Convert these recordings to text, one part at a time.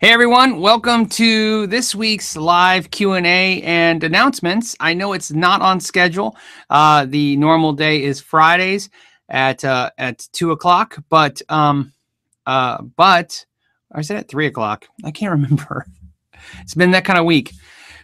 Hey everyone, welcome to this week's live Q&A and announcements. I know it's not on schedule. Uh, the normal day is Fridays at uh, at two o'clock, but um, uh, but I said at three o'clock. I can't remember. It's been that kind of week.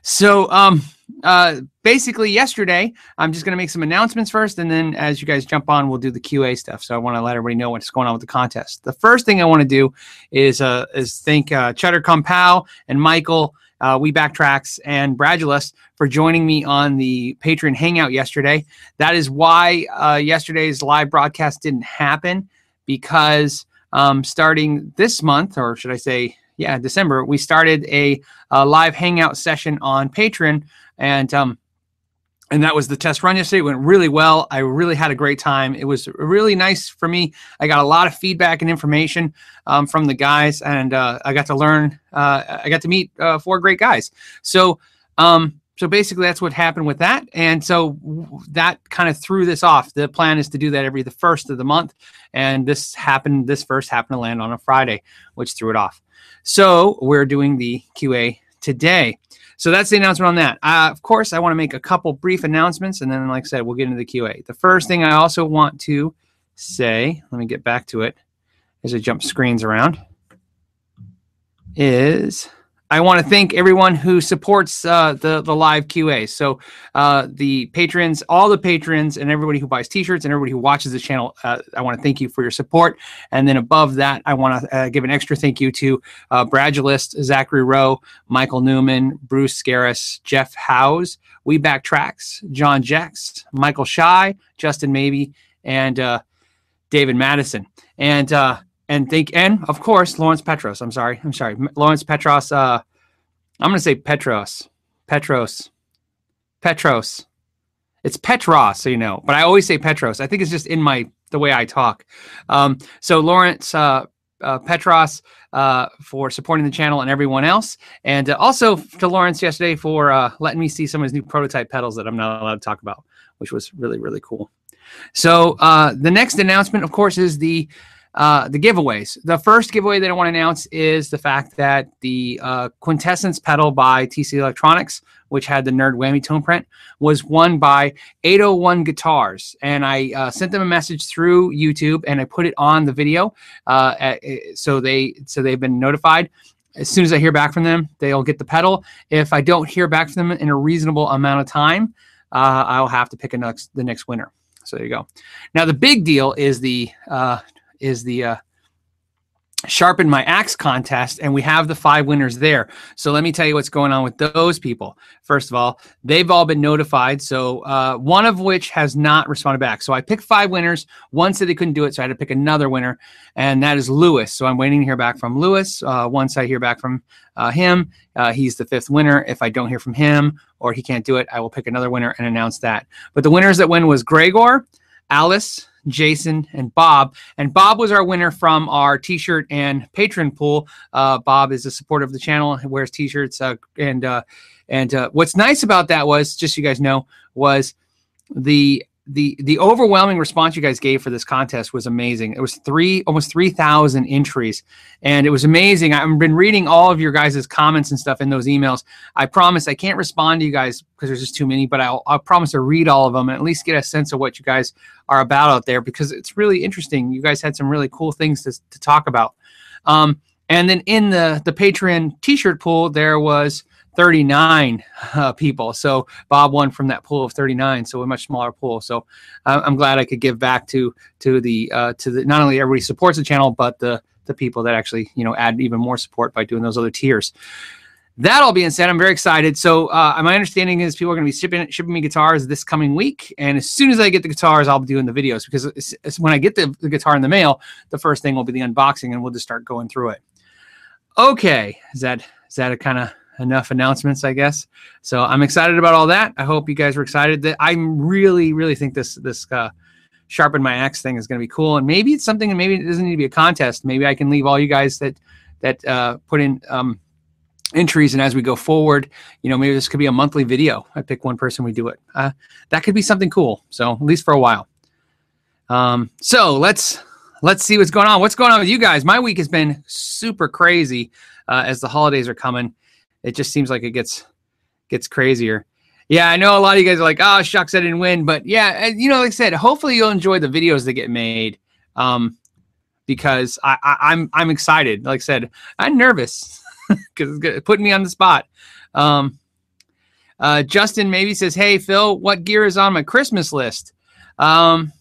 So um, uh, basically yesterday, I'm just going to make some announcements first, and then as you guys jump on, we'll do the QA stuff. So I want to let everybody know what's going on with the contest. The first thing I want to do is uh, is thank uh, Cheddar Compow and Michael. Uh, we backtracks and Bradulus for joining me on the Patreon Hangout yesterday. That is why uh, yesterday's live broadcast didn't happen because um, starting this month, or should I say, yeah, December, we started a, a live Hangout session on Patreon and um, and that was the test run yesterday. It went really well. I really had a great time. It was really nice for me. I got a lot of feedback and information um, from the guys, and uh, I got to learn. Uh, I got to meet uh, four great guys. So, um, so basically, that's what happened with that. And so that kind of threw this off. The plan is to do that every the first of the month, and this happened. This first happened to land on a Friday, which threw it off. So we're doing the QA today. So that's the announcement on that. Uh, of course, I want to make a couple brief announcements, and then, like I said, we'll get into the QA. The first thing I also want to say, let me get back to it as I jump screens around, is I want to thank everyone who supports uh, the the live QA. So uh, the patrons, all the patrons, and everybody who buys T-shirts and everybody who watches the channel. Uh, I want to thank you for your support. And then above that, I want to uh, give an extra thank you to uh, Bradulist, Zachary Rowe, Michael Newman, Bruce Scaris, Jeff Howes, We Back Tracks, John Jex, Michael Shy, Justin Maybe, and uh, David Madison. And and think and of course Lawrence Petros. I'm sorry, I'm sorry, Lawrence Petros. Uh, I'm gonna say Petros, Petros, Petros. It's Petros, so you know, but I always say Petros. I think it's just in my the way I talk. Um, so Lawrence uh, uh, Petros uh, for supporting the channel and everyone else, and uh, also to Lawrence yesterday for uh, letting me see some of his new prototype pedals that I'm not allowed to talk about, which was really really cool. So uh, the next announcement, of course, is the uh, the giveaways. The first giveaway that I want to announce is the fact that the uh, Quintessence pedal by TC Electronics, which had the Nerd Whammy tone print, was won by 801 Guitars. And I uh, sent them a message through YouTube and I put it on the video. Uh, at, so they so they've been notified. As soon as I hear back from them, they'll get the pedal. If I don't hear back from them in a reasonable amount of time, uh, I'll have to pick a next, the next winner. So there you go. Now the big deal is the uh, is the uh, sharpen my axe contest and we have the five winners there. So let me tell you what's going on with those people. First of all they've all been notified so uh, one of which has not responded back. So i picked five winners. One said they couldn't do it so i had to pick another winner and that is lewis. So i'm waiting to hear back from lewis. Uh, once i hear back from uh, him uh, he's the fifth winner. If i don't hear from him or he can't do it i will pick another winner and announce that. But the winners that win was gregor alice Jason, and Bob. And Bob was our winner from our T-shirt and patron pool. Uh, Bob is a supporter of the channel, and wears T-shirts, uh, and uh, and uh, what's nice about that was, just so you guys know, was the the the overwhelming response you guys gave for this contest was amazing. It was three almost three thousand entries, and it was amazing. I've been reading all of your guys' comments and stuff in those emails. I promise I can't respond to you guys because there's just too many, but I'll, I'll promise to read all of them and at least get a sense of what you guys are about out there because it's really interesting. You guys had some really cool things to to talk about. Um, and then in the the Patreon T-shirt pool, there was 39 uh, people. So Bob won from that pool of 39, so a much smaller pool. So uh, I'm glad I could give back to to the uh, to the not only everybody supports the channel, but the the people that actually you know add even more support by doing those other tiers. That all being said, I'm very excited. So uh, my understanding is people are going to be shipping shipping me guitars this coming week, and as soon as I get the guitars, I'll be doing the videos because it's, it's when I get the, the guitar in the mail, the first thing will be the unboxing, and we'll just start going through it. Okay, is that is that a kind of enough announcements, I guess. So I'm excited about all that. I hope you guys are excited. That I really, really think this this uh, sharpen my axe thing is going to be cool. And maybe it's something, and maybe it doesn't need to be a contest. Maybe I can leave all you guys that that uh, put in um, entries, and as we go forward, you know, maybe this could be a monthly video. I pick one person, we do it. Uh, that could be something cool. So at least for a while. Um, so let's let's see what's going on. What's going on with you guys? My week has been super crazy. uh, as the holidays are coming. It just seems like it gets gets crazier. Yeah, I know a lot of you guys are like, "Oh, shucks, I didn't win," but yeah, you know, like I said, hopefully you'll enjoy the videos that get made, um, because I, I, I'm I'm excited. Like I said, I'm nervous because it's putting me on the spot. Um, uh, Justin maybe says, "Hey Phil, what gear is on my Christmas list?" Um,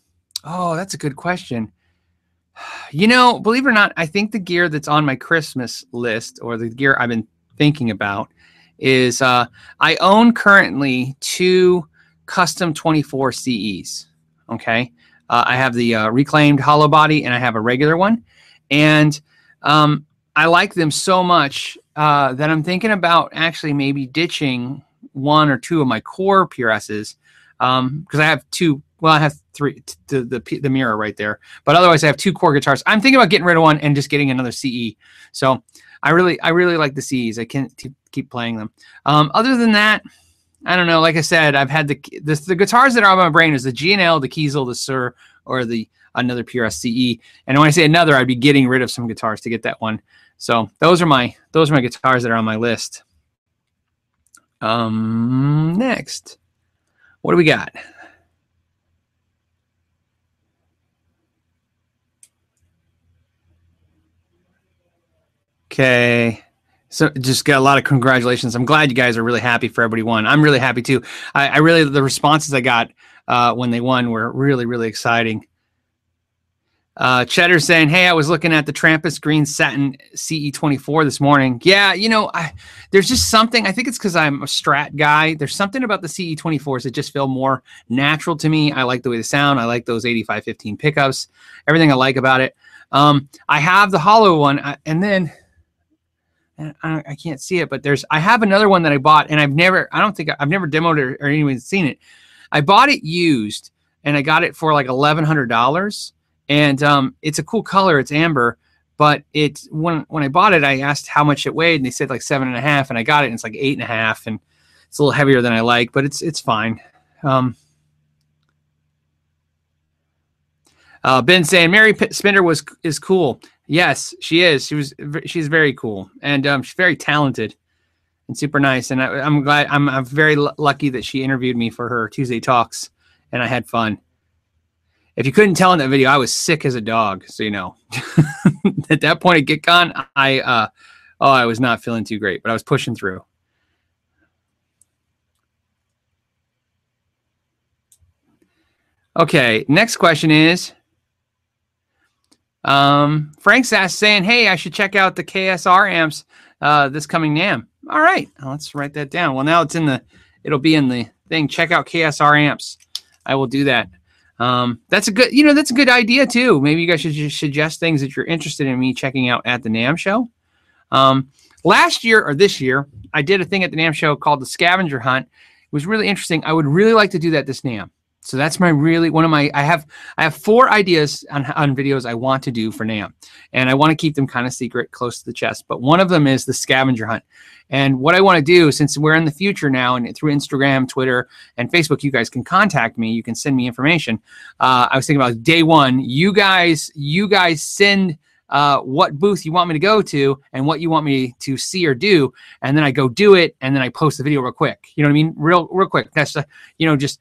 oh, that's a good question. You know, believe it or not, I think the gear that's on my Christmas list or the gear I've been thinking about is uh, I own currently two custom 24 CEs. Okay. Uh, I have the uh, reclaimed hollow body and I have a regular one. And um, I like them so much uh, that I'm thinking about actually maybe ditching one or two of my core PRSs because um, I have two. Well, I have three. The, the the mirror right there, but otherwise I have two core guitars. I'm thinking about getting rid of one and just getting another CE. So I really I really like the CEs. I can't t- keep playing them. Um, other than that, I don't know. Like I said, I've had the the, the guitars that are on my brain is the G&L, the Kiesel, the Suhr, or the another PRS CE. And when I say another, I'd be getting rid of some guitars to get that one. So those are my those are my guitars that are on my list. Um, next, what do we got? Okay. So just got a lot of congratulations. I'm glad you guys are really happy for everybody won. I'm really happy too. I, I really the responses I got uh, when they won were really really exciting. Uh, Cheddar saying, "Hey, I was looking at the Trampas Green Satin CE24 this morning. Yeah, you know, I, there's just something. I think it's because I'm a Strat guy. There's something about the CE24s that just feel more natural to me. I like the way they sound. I like those 8515 pickups. Everything I like about it. Um, I have the hollow one, and then I, I, can't see it, but there's I have another one that I bought, and I've never I don't think I've never demoed it or, or anyone's seen it. I bought it used, and I got it for like eleven hundred dollars, and um, it's a cool color. It's amber, but it's when when I bought it, I asked how much it weighed, and they said like seven and a half, and I got it, and it's like eight and a half, and it's a little heavier than I like, but it's it's fine. Um, uh, ben saying Mary P- Spender was is cool. Yes, she is. She was. She's very cool, and um, she's very talented and super nice. And I, am glad. I'm, I'm very l- lucky that she interviewed me for her Tuesday talks, and I had fun. If you couldn't tell in that video, I was sick as a dog. So you know, at that point at GitCon, I uh, oh, I was not feeling too great, but I was pushing through. Okay, next question is um, Frank's asked saying, "Hey, I should check out the KSR amps uh, this coming NAMM." All right, let's write that down. Well, now it's in the, it'll be in the thing. Check out KSR amps. I will do that. Um, that's a good, you know, that's a good idea too. Maybe you guys should just suggest things that you're interested in me checking out at the NAMM show. Um, last year or this year, I did a thing at the NAMM show called the Scavenger Hunt. It was really interesting. I would really like to do that this NAMM. So that's my really one of my I have I have four ideas on, on videos I want to do for NAMM. And I want to keep them kind of secret close to the chest. But one of them is the scavenger hunt. And what I want to do, since we're in the future now, and through Instagram, Twitter, and Facebook, you guys can contact me. You can send me information. Uh, I was thinking about day one. You guys, you guys send uh, what booth you want me to go to and what you want me to see or do, and then I go do it, and then I post the video real quick. You know what I mean? Real, real quick. That's uh, you know just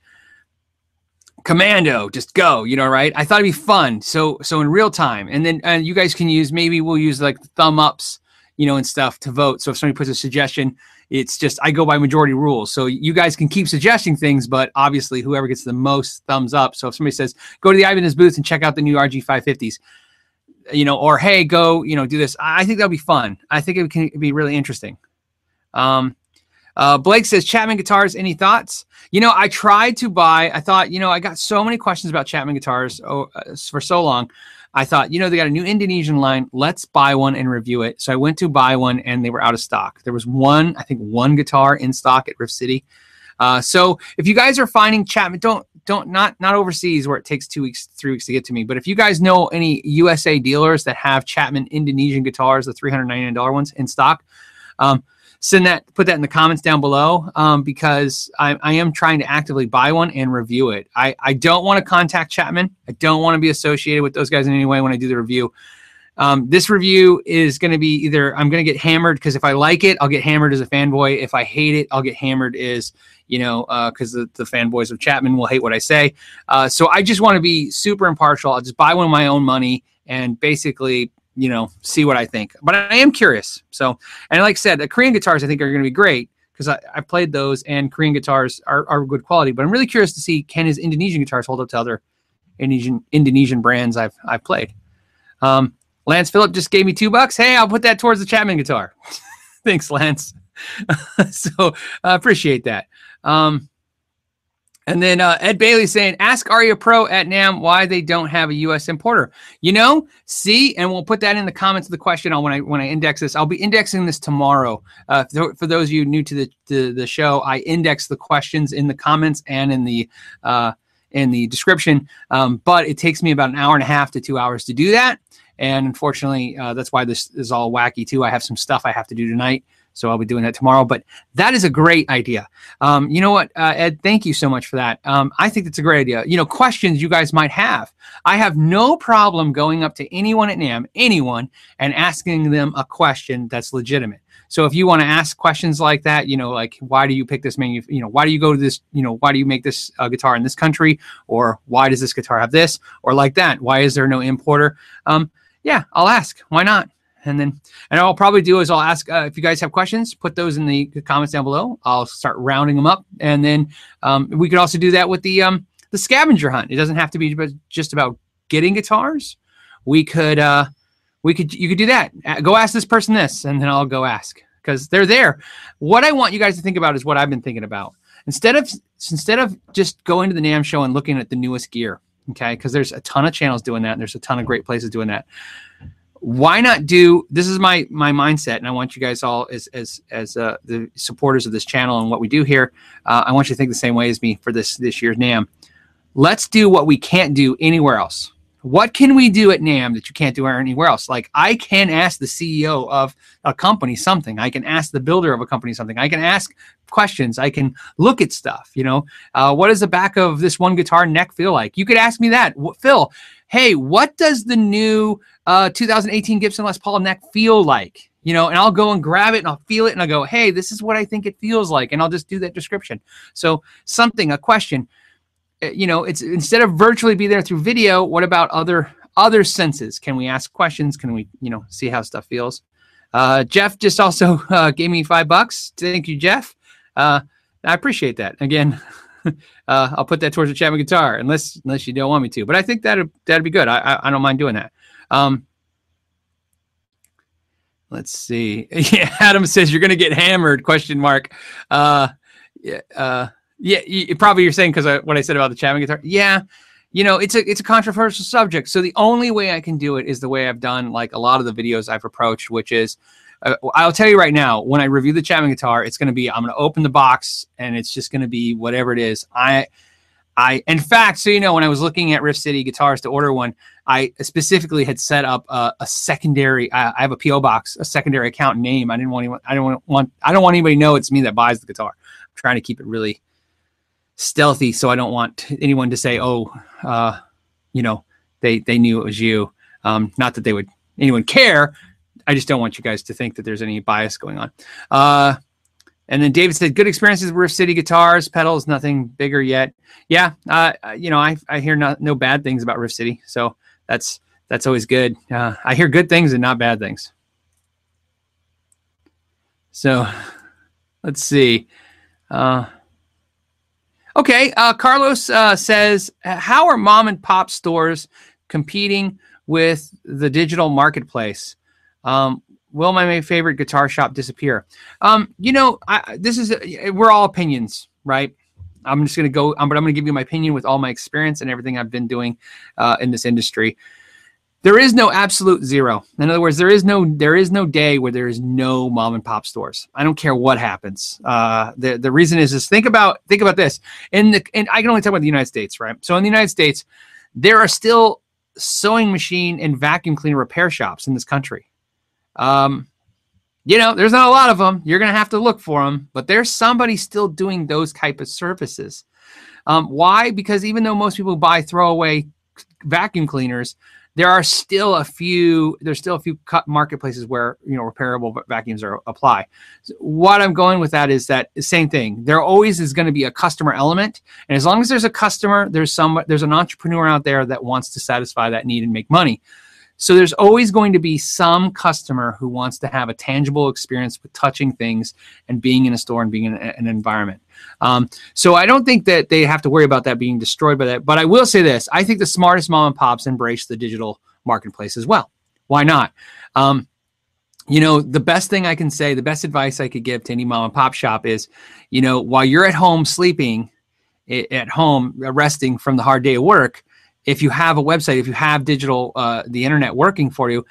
commando just go you know right? I thought it'd be fun so so in real time. And then and you guys can use maybe we'll use like thumb ups you know and stuff to vote. So if somebody puts a suggestion it's just i go by majority rules. So you guys can keep suggesting things but obviously whoever gets the most thumbs up. So if somebody says go to the ibanez booth and check out the new rg 550s you know or hey go you know do this i think that'll be fun. I think it can be really interesting. Um uh, Blake says, Chapman guitars, any thoughts? You know, I tried to buy, I thought, you know, I got so many questions about Chapman guitars oh, uh, for so long. I thought, you know, they got a new Indonesian line. Let's buy one and review it. So I went to buy one and they were out of stock. There was one, I think, one guitar in stock at Riff City. Uh, so if you guys are finding Chapman, don't don't not not overseas where it takes two weeks, three weeks to get to me. But if you guys know any USA dealers that have Chapman Indonesian guitars, the three hundred ninety nine dollar ones in stock, um, send that put that in the comments down below um, because I, I, am trying to actively buy one and review it i, I don't want to contact chapman i don't want to be associated with those guys in any way when i do the review Um, this review is going to be either I'm going to get hammered because if I like it, I'll get hammered as a fanboy. If I hate it, I'll get hammered as you know because uh, the, the fanboys of Chapman will hate what I say. Uh, so I just want to be super impartial. I'll just buy one of my own money and basically you know see what I think. But I am curious. So and like I said, the Korean guitars I think are going to be great because I, I played those and Korean guitars are, are good quality. But I'm really curious to see can his Indonesian guitars hold up to other Indonesian Indonesian brands I've I've played. Um, Lance Phillip just gave me two bucks. Hey, I'll put that towards the Chapman guitar. Thanks, Lance. so I uh, appreciate that. Um, and then uh, Ed Bailey saying, ask Aria Pro at NAMM why they don't have a U.S. importer. You know, see, and we'll put that in the comments of the question on when I when I index this. I'll be indexing this tomorrow. Uh, for those of you new to the to the show, I index the questions in the comments and in the uh, in the description. Um, but it takes me about an hour and a half to two hours to do that. And unfortunately, uh, that's why this is all wacky too. I have some stuff I have to do tonight. So I'll be doing that tomorrow. But that is a great idea. Um, you know what, uh, Ed? Thank you so much for that. Um, I think it's a great idea. You know, questions you guys might have. I have no problem going up to anyone at NAMM, anyone, and asking them a question that's legitimate. So if you want to ask questions like that, you know, like why do you pick this menu? You know, why do you go to this? You know, why do you make this uh, guitar in this country? Or why does this guitar have this? Or like that? Why is there no importer? Um, yeah, I'll ask. Why not? And then, and I'll probably do is I'll ask uh, if you guys have questions, put those in the comments down below. I'll start rounding them up, and then um, we could also do that with the um, the scavenger hunt. It doesn't have to be just about getting guitars. We could uh, we could you could do that. Go ask this person this, and then I'll go ask because they're there. What I want you guys to think about is what I've been thinking about. Instead of instead of just going to the NAMM show and looking at the newest gear, okay? Because there's a ton of channels doing that, and there's a ton of great places doing that. Why not do? This is my my mindset, and I want you guys all as as as uh, the supporters of this channel and what we do here. Uh, I want you to think the same way as me for this this year's NAMM Let's do what we can't do anywhere else. What can we do at NAMM that you can't do anywhere else? Like I can ask the CEO of a company something. I can ask the builder of a company something. I can ask questions. I can look at stuff. You know, uh, what does the back of this one guitar neck feel like? You could ask me that, Phil. Hey, what does the new uh, 2018 Gibson Les Paul neck feel like? You know, and I'll go and grab it and I'll feel it and I'll go, hey, this is what I think it feels like, and I'll just do that description. So something, a question Eh, you know, it's instead of virtually be there through video, what about other other senses? Can we ask questions? Can we, you know, see how stuff feels? Uh, Jeff just also uh, gave me five bucks. Thank you, Jeff. Uh, I appreciate that. Again, uh, I'll put that towards the Chapman guitar, unless unless you don't want me to. But I think that that'd be good. I, I, I don't mind doing that. Um, let's see. Yeah, Adam says you're going to get hammered? Question mark. Uh, yeah. Uh, yeah, you, probably you're saying because what I said about the Chapman guitar. Yeah, you know, it's a it's a controversial subject. So the only way I can do it is the way I've done like a lot of the videos I've approached, which is uh, I'll tell you right now, when I review the Chapman guitar, it's going to be I'm going to open the box and it's just going to be whatever it is. I I in fact, so you know, when I was looking at Riff City guitars to order one, I specifically had set up a, a secondary. I, I have a PO box, a secondary account name. I didn't want anyone. I don't want. I don't want anybody to know it's me that buys the guitar. I'm trying to keep it really stealthy, so I don't want anyone to say, "Oh, uh, you know, they they knew it was you." Um, not that they would anyone care. I just don't want you guys to think that there's any bias going on. Uh, and then David said, "Good experiences with City guitars, pedals, nothing bigger yet." Yeah, uh, you know, I I hear no, no bad things about Riff City, so that's that's always good. Uh, I hear good things and not bad things. So, let's see. Uh, Okay, uh, Carlos uh, says, how are mom and pop stores competing with the digital marketplace? Um, will my favorite guitar shop disappear? Um, you know, I, this is we're all opinions, right? I'm just gonna go, um, but I'm gonna give you my opinion with all my experience and everything I've been doing uh, in this industry there is no absolute zero. In other words, there is no there is no day where there is no mom and pop stores. I don't care what happens. Uh, the the reason is is think about think about this. In the and I can only talk about the United States, right? So in the United States, there are still sewing machine and vacuum cleaner repair shops in this country. Um, you know, there's not a lot of them. You're gonna have to look for them, but there's somebody still doing those type of services. Um, why? Because even though most people buy throwaway vacuum cleaners, there are still a few there's still a few marketplaces where you know repairable vacuums are apply so what i'm going with that is that same thing there always is going to be a customer element and as long as there's a customer there's some there's an entrepreneur out there that wants to satisfy that need and make money so there's always going to be some customer who wants to have a tangible experience with touching things and being in a store and being in an environment. Um, so I don't think that they have to worry about that being destroyed by that. But I will say this: I think the smartest mom and pops embrace the digital marketplace as well. Why not? Um, you know, the best thing I can say, the best advice I could give to any mom and pop shop is, you know, while you're at home sleeping, at home resting from the hard day of work if you have a website, if you have digital, uh, the internet working for you,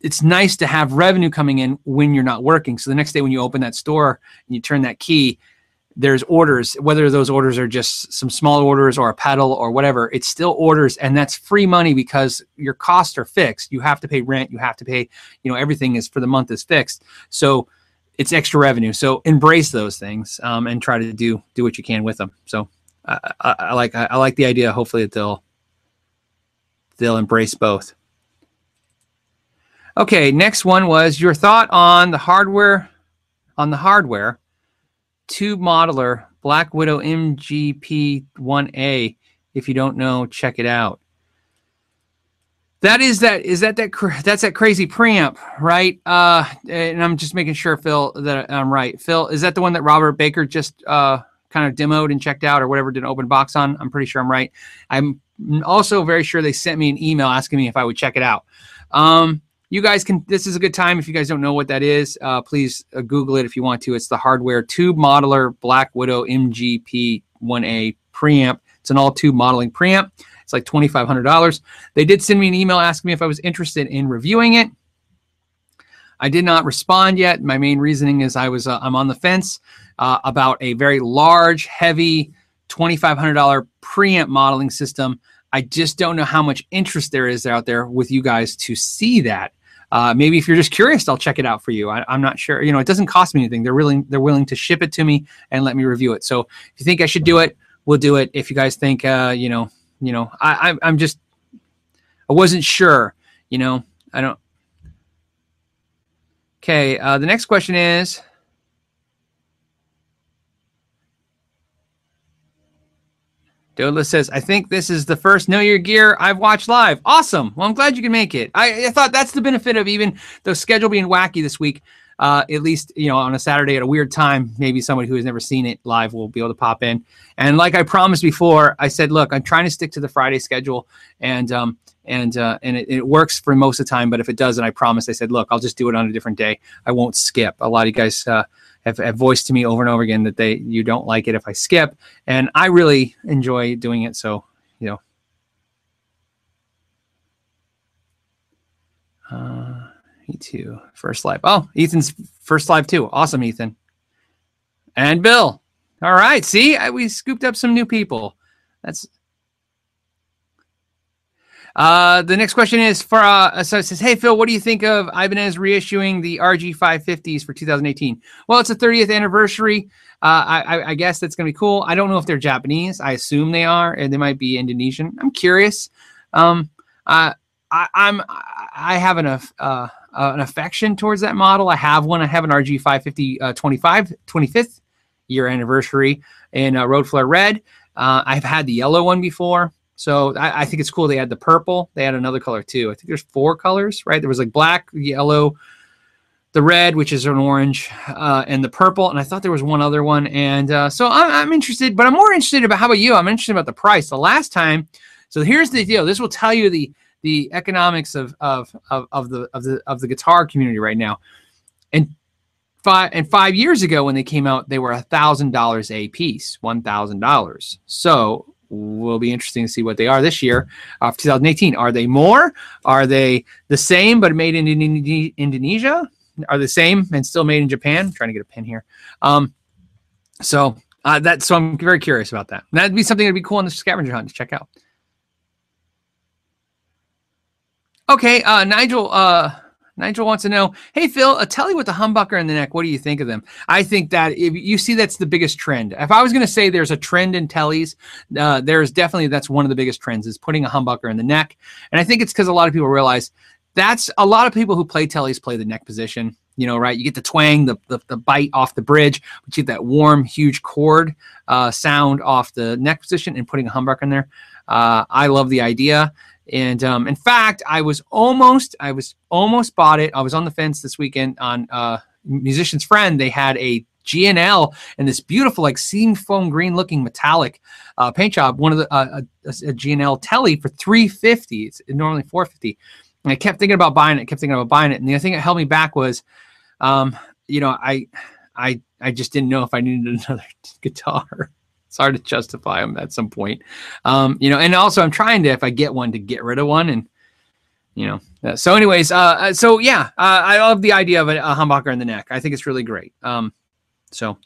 it's nice to have revenue coming in when you're not working. So the next day when you open that store and you turn that key, there's orders, whether those orders are just some small orders or a pedal or whatever, it's still orders and that's free money because your costs are fixed. You have to pay rent, you have to pay, you know, everything is for the month is fixed. So it's extra revenue. So embrace those things um, and try to do do what you can with them. So I, I, I like I, I like the idea. Hopefully that they'll they'll embrace both. Okay, next one was your thought on the hardware on the hardware tube modeler Black Widow MGP1A. If you don't know, check it out. That is that is that that that's that crazy preamp, right? Uh, and I'm just making sure, Phil, that I'm right. Phil, is that the one that Robert Baker just uh, kind of demoed and checked out, or whatever, did an open box on? I'm pretty sure I'm right. I'm also very sure they sent me an email asking me if I would check it out. Um, you guys can, this is a good time. If you guys don't know what that is, uh, please uh, Google it if you want to. It's the hardware tube modeler Black Widow MGP 1A preamp. It's an all tube modeling preamp. It's like $2,500. They did send me an email asking me if I was interested in reviewing it. I did not respond yet. My main reasoning is I was uh, I'm on the fence uh, about a very large, heavy $2,500 preamp modeling system. I just don't know how much interest there is out there with you guys to see that. Uh, maybe if you're just curious, I'll check it out for you. I, am not sure. You know, it doesn't cost me anything. They're willing they're willing to ship it to me and let me review it. So if you think I should do it, we'll do it. If you guys think, uh, you know, you know, I, I I'm just I wasn't sure. You know, I don't. Okay. Uh, the next question is. Dola says, I think this is the first Know Your Gear I've watched live. Awesome. Well, I'm glad you can make it. I, I thought that's the benefit of even the schedule being wacky this week. Uh, at least, you know, on a Saturday at a weird time, maybe somebody who has never seen it live will be able to pop in. And like I promised before, I said, look, I'm trying to stick to the Friday schedule and, um, and, uh, and it, it works for most of the time. But if it doesn't, I promise, I said, look, I'll just do it on a different day. I won't skip. A lot of you guys, uh, have, have voiced to me over and over again that they you don't like it if I skip, and I really enjoy doing it. So you know, uh, me too. First live. Oh, Ethan's first live too. Awesome, Ethan. And Bill. All right. See, I, we scooped up some new people. That's uh, the next question is for uh, so it says, "Hey Phil, what do you think of Ibanez reissuing the RG 550s for 2018?" Well, it's a 30th anniversary. Uh, I, I, guess that's gonna be cool. I don't know if they're Japanese. I assume they are, and they might be Indonesian. I'm curious. Um, uh, I, I'm I have an uh, an affection towards that model. I have one. I have an RG 550 uh, 25 25th year anniversary in uh, Road Flare Red. Uh, I've had the yellow one before. So I, I, think it's cool. They had the purple. They had another color too. I think there's four colors, right? There was like black, yellow, the red, which is an orange, uh, and the purple. And I thought there was one other one. And uh, so I'm, I'm, interested, but I'm more interested about how about you? I'm interested about the price. The last time, so here's the deal. This will tell you the the economics of of of, of the of the of the guitar community right now. And five and five years ago when they came out, they were a thousand dollars a piece, one thousand dollars. So will be interesting to see what they are this year of 2018. Are they more? Are they the same but made in Indonesia? Are the same and still made in Japan? I'm trying to get a pin here. Um, so uh, that so I'm very curious about that. That'd be something that'd be cool on the scavenger hunt to check out. Okay, uh, Nigel. Uh, Nigel wants to know, hey Phil, a telly with a humbucker in the neck. What do you think of them? I think that if you see that's the biggest trend. If I was going to say there's a trend in tellies, uh, there's definitely that's one of the biggest trends is putting a humbucker in the neck. And I think it's because a lot of people realize that's a lot of people who play tellies play the neck position. You know, right? You get the twang, the the, the bite off the bridge, but you get that warm, huge chord uh, sound off the neck position, and putting a humbucker in there. Uh, I love the idea. And um, in fact, I was almost, I was almost bought it. I was on the fence this weekend on uh, Musician's Friend. They had a G&L and this beautiful, like seam foam green looking metallic uh, paint job. One of the uh, a, a G&L Telly for 350. It's normally 450. And I kept thinking about buying it. Kept thinking about buying it. And the thing that held me back was, um, you know, I, I, I just didn't know if I needed another guitar it's hard to justify them at some point. Um, you know, and also I'm trying to, if I get one, to get rid of one, and you know. Uh, so, anyways, uh, uh so yeah, uh, I love the idea of a, a, humbucker in the neck. I think it's really great. Um, so,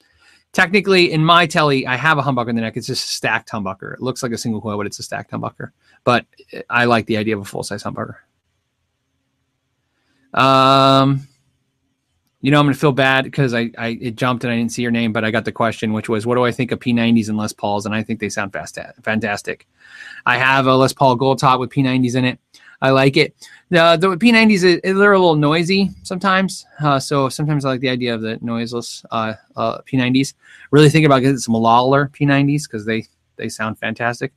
technically, in my telly, I have a humbucker in the neck. It's just a stacked humbucker. It looks like a single coil, but it's a stacked humbucker. But I like the idea of a full size humbucker. Um, you know, I'm going to feel bad because I, I it jumped and I didn't see your name, but I got the question, which was, what do I think of P90s and Les Pauls? And I think they sound fast, fantastic. I have a Les Paul Gold Top with P90s in it. I like it. The, the P90s, they're a little noisy sometimes. Uh, so sometimes I like the idea of the noiseless uh, uh, P90s. Really think about getting some Lollar P90s because they, they sound fantastic.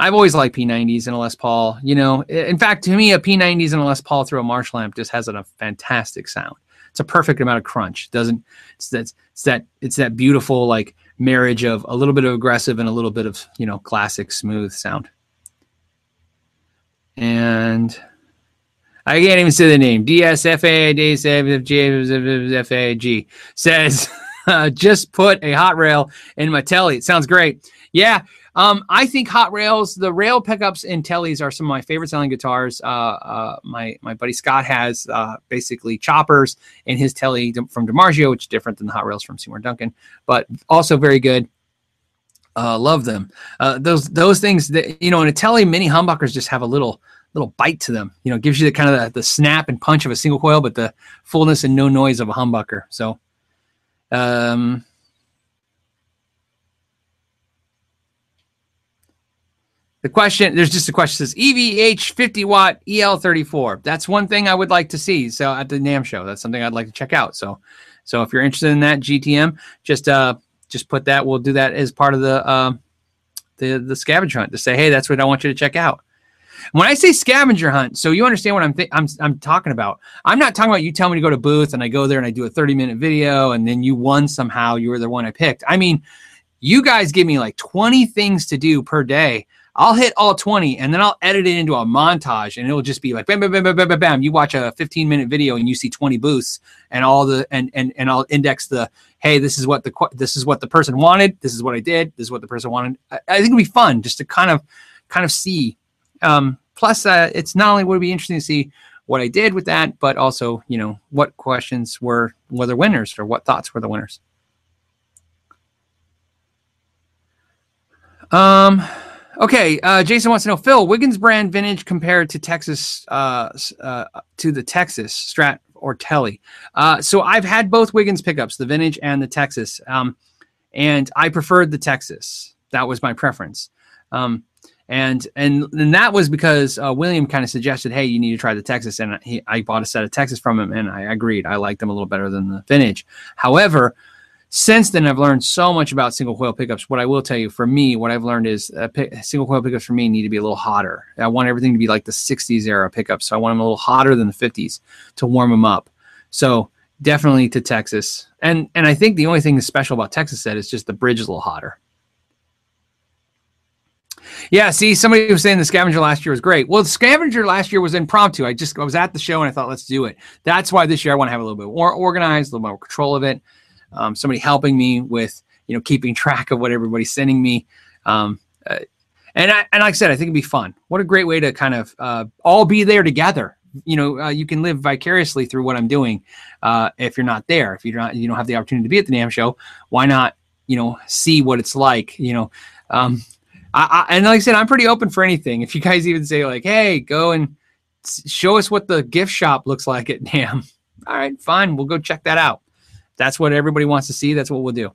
I've always liked P90s and a Les Paul. You know, in fact, to me, a P90s and a Les Paul through a Marshall amp just has a fantastic sound it's a perfect amount of crunch. It doesn't it's that it's that it's that beautiful like marriage of a little bit of aggressive and a little bit of you know classic smooth sound. And I can't even say the name. DSFA DSFG says uh, just put a hot rail in my telly. It sounds great. Yeah, um, I think Hot Rails, the rail pickups in Tellys are some of my favorite selling guitars. Uh, uh, my my buddy Scott has uh, basically choppers in his Telly from DiMarzio, which is different than the Hot Rails from Seymour Duncan, but also very good. Uh, love them. Uh, those those things that you know in a Telly, many humbuckers just have a little little bite to them. You know, gives you the kind of the, the snap and punch of a single coil, but the fullness and no noise of a humbucker. So. Um, The question, there's just a question says EVH 50 watt EL34. That's one thing I would like to see. So at the NAMM show, that's something I'd like to check out. So, so if you're interested in that GTM, just uh, just put that. We'll do that as part of the uh, the the scavenger hunt to say, hey, that's what I want you to check out. When I say scavenger hunt, so you understand what I'm th- I'm I'm talking about. I'm not talking about you tell me to go to booth and I go there and I do a 30 minute video and then you won somehow. You were the one I picked. I mean, you guys give me like 20 things to do per day I'll hit all 20 and then I'll edit it into a montage and it'll just be like bam, bam, bam, bam, bam, bam, bam. You watch a 15 minute video and you see 20 boosts and all the and and and I'll index the hey, this is what the this is what the person wanted, this is what I did, this is what the person wanted. I, I think it'd be fun just to kind of kind of see. Um, plus, uh, it's not only would it be interesting to see what I did with that, but also you know what questions were were the winners or what thoughts were the winners. Um Okay, uh, Jason wants to know Phil Wiggins brand vintage compared to Texas uh, uh, to the Texas Strat or Telly. Uh, so I've had both Wiggins pickups, the vintage and the Texas, um, and I preferred the Texas. That was my preference, um, and and and that was because uh, William kind of suggested, hey, you need to try the Texas, and he, I bought a set of Texas from him, and I agreed. I liked them a little better than the vintage. However, since then, I've learned so much about single coil pickups. What I will tell you, for me, what I've learned is uh, pick, single coil pickups for me need to be a little hotter. I want everything to be like the 60s era pickups. So I want them a little hotter than the 50s to warm them up. So definitely to Texas. And and I think the only thing that's special about Texas set is just the bridge is a little hotter. Yeah, see, somebody was saying the scavenger last year was great. Well, the scavenger last year was impromptu. I just I was at the show and I thought, let's do it. That's why this year I want to have a little bit more organized, a little more control of it um, somebody helping me with you know keeping track of what everybody's sending me. Um, uh, and I, and like I said, I think it'd be fun. What a great way to kind of uh, all be there together. You know, uh, you can live vicariously through what I'm doing. Uh, if you're not there, if you're not, you don't have the opportunity to be at the NAMM show, why not? You know, see what it's like. You know, um, I, I, and like I said, I'm pretty open for anything. If you guys even say like, "Hey, go and show us what the gift shop looks like at NAMM. All right, fine. We'll go check that out. That's what everybody wants to see. That's what we'll do.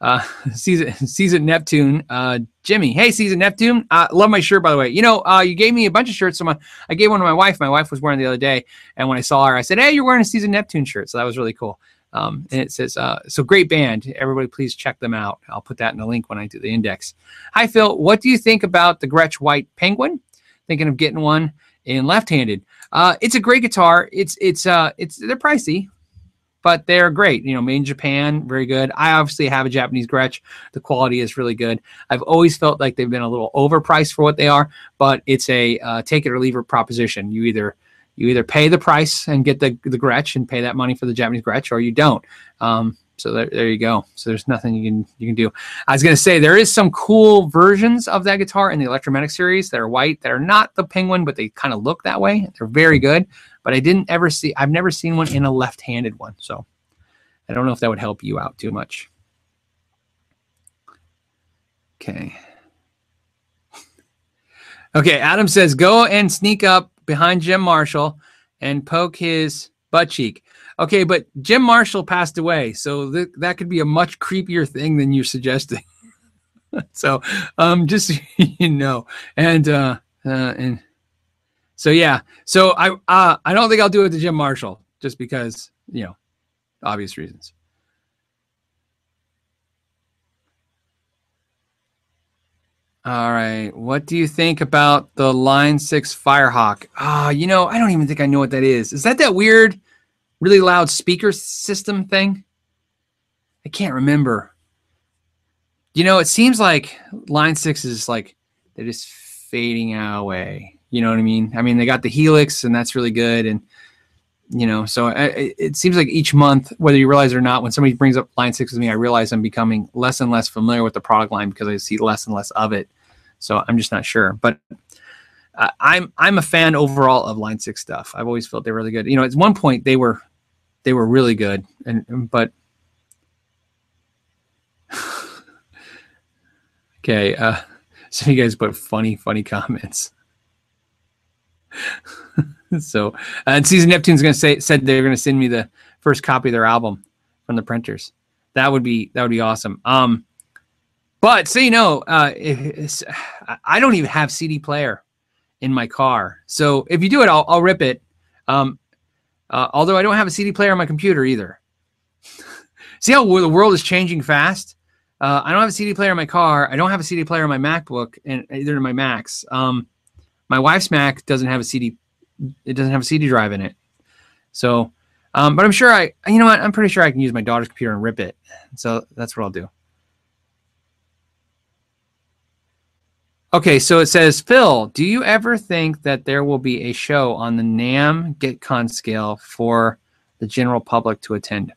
Uh, season season Neptune, uh, Jimmy. Hey, season Neptune. Uh, love my shirt by the way. You know, uh, you gave me a bunch of shirts. So my, I gave one to my wife. My wife was wearing the other day, and when I saw her, I said, "Hey, you're wearing a season Neptune shirt." So that was really cool. Um, and it says, uh, "So great band. Everybody, please check them out." I'll put that in the link when I do the index. Hi, Phil. What do you think about the Gretsch White Penguin? Thinking of getting one in left-handed. Uh, it's a great guitar. It's it's uh it's they're pricey, but they're great. You know, made in Japan, very good. I obviously have a Japanese Gretsch. The quality is really good. I've always felt like they've been a little overpriced for what they are, but it's a uh, take it or leave it proposition. You either you either pay the price and get the the Gretsch and pay that money for the Japanese Gretsch, or you don't. Um, so there, there you go. So there's nothing you can you can do. I was gonna say there is some cool versions of that guitar in the Electromatic series that are white that are not the Penguin, but they kind of look that way. They're very good. But I didn't ever see. I've never seen one in a left-handed one. So I don't know if that would help you out too much. Okay. Okay, Adam says go and sneak up behind Jim Marshall and poke his butt cheek. Okay, but Jim Marshall passed away, so th- that could be a much creepier thing than you're suggesting. so, um, just you know, and uh, uh, and so yeah, so I uh, I don't think I'll do it to Jim Marshall just because you know, obvious reasons. All right. What do you think about the Line 6 Firehawk? Ah, oh, you know, I don't even think I know what that is. Is that that weird really loud speaker system thing? I can't remember. You know, it seems like Line 6 is like they're just fading away. You know what I mean? I mean, they got the Helix, and that's really good. And, you know, so I, it seems like each month, whether you realize it or not, when somebody brings up Line 6 with me, I realize I'm becoming less and less familiar with the product line because I see less and less of it. So I'm just not sure. But uh, I'm I'm a fan overall of Line Six stuff. I've always felt they're really good. You know, at one point they were they were really good. And but okay, uh, so you guys put funny, funny comments. so and Season Neptune's gonna say said they're gonna send me the first copy of their album from the printers. That would be that would be awesome. Um, but so you know, uh, I don't even have CD player in my car. So if you do it, I'll, I'll rip it. Um, uh, although I don't have a CD player on my computer either. See how the world is changing fast? Uh, I don't have a CD player in my car. I don't have a CD player in my MacBook and either in my Macs. Um, my wife's Mac doesn't have a CD. It doesn't have a CD drive in it. So, um, but I'm sure I, you know what? I'm pretty sure I can use my daughter's computer and rip it. So that's what I'll do. Okay, so it says, Phil, do you ever think that there will be a show on the NAMM GitCon scale for the general public to attend?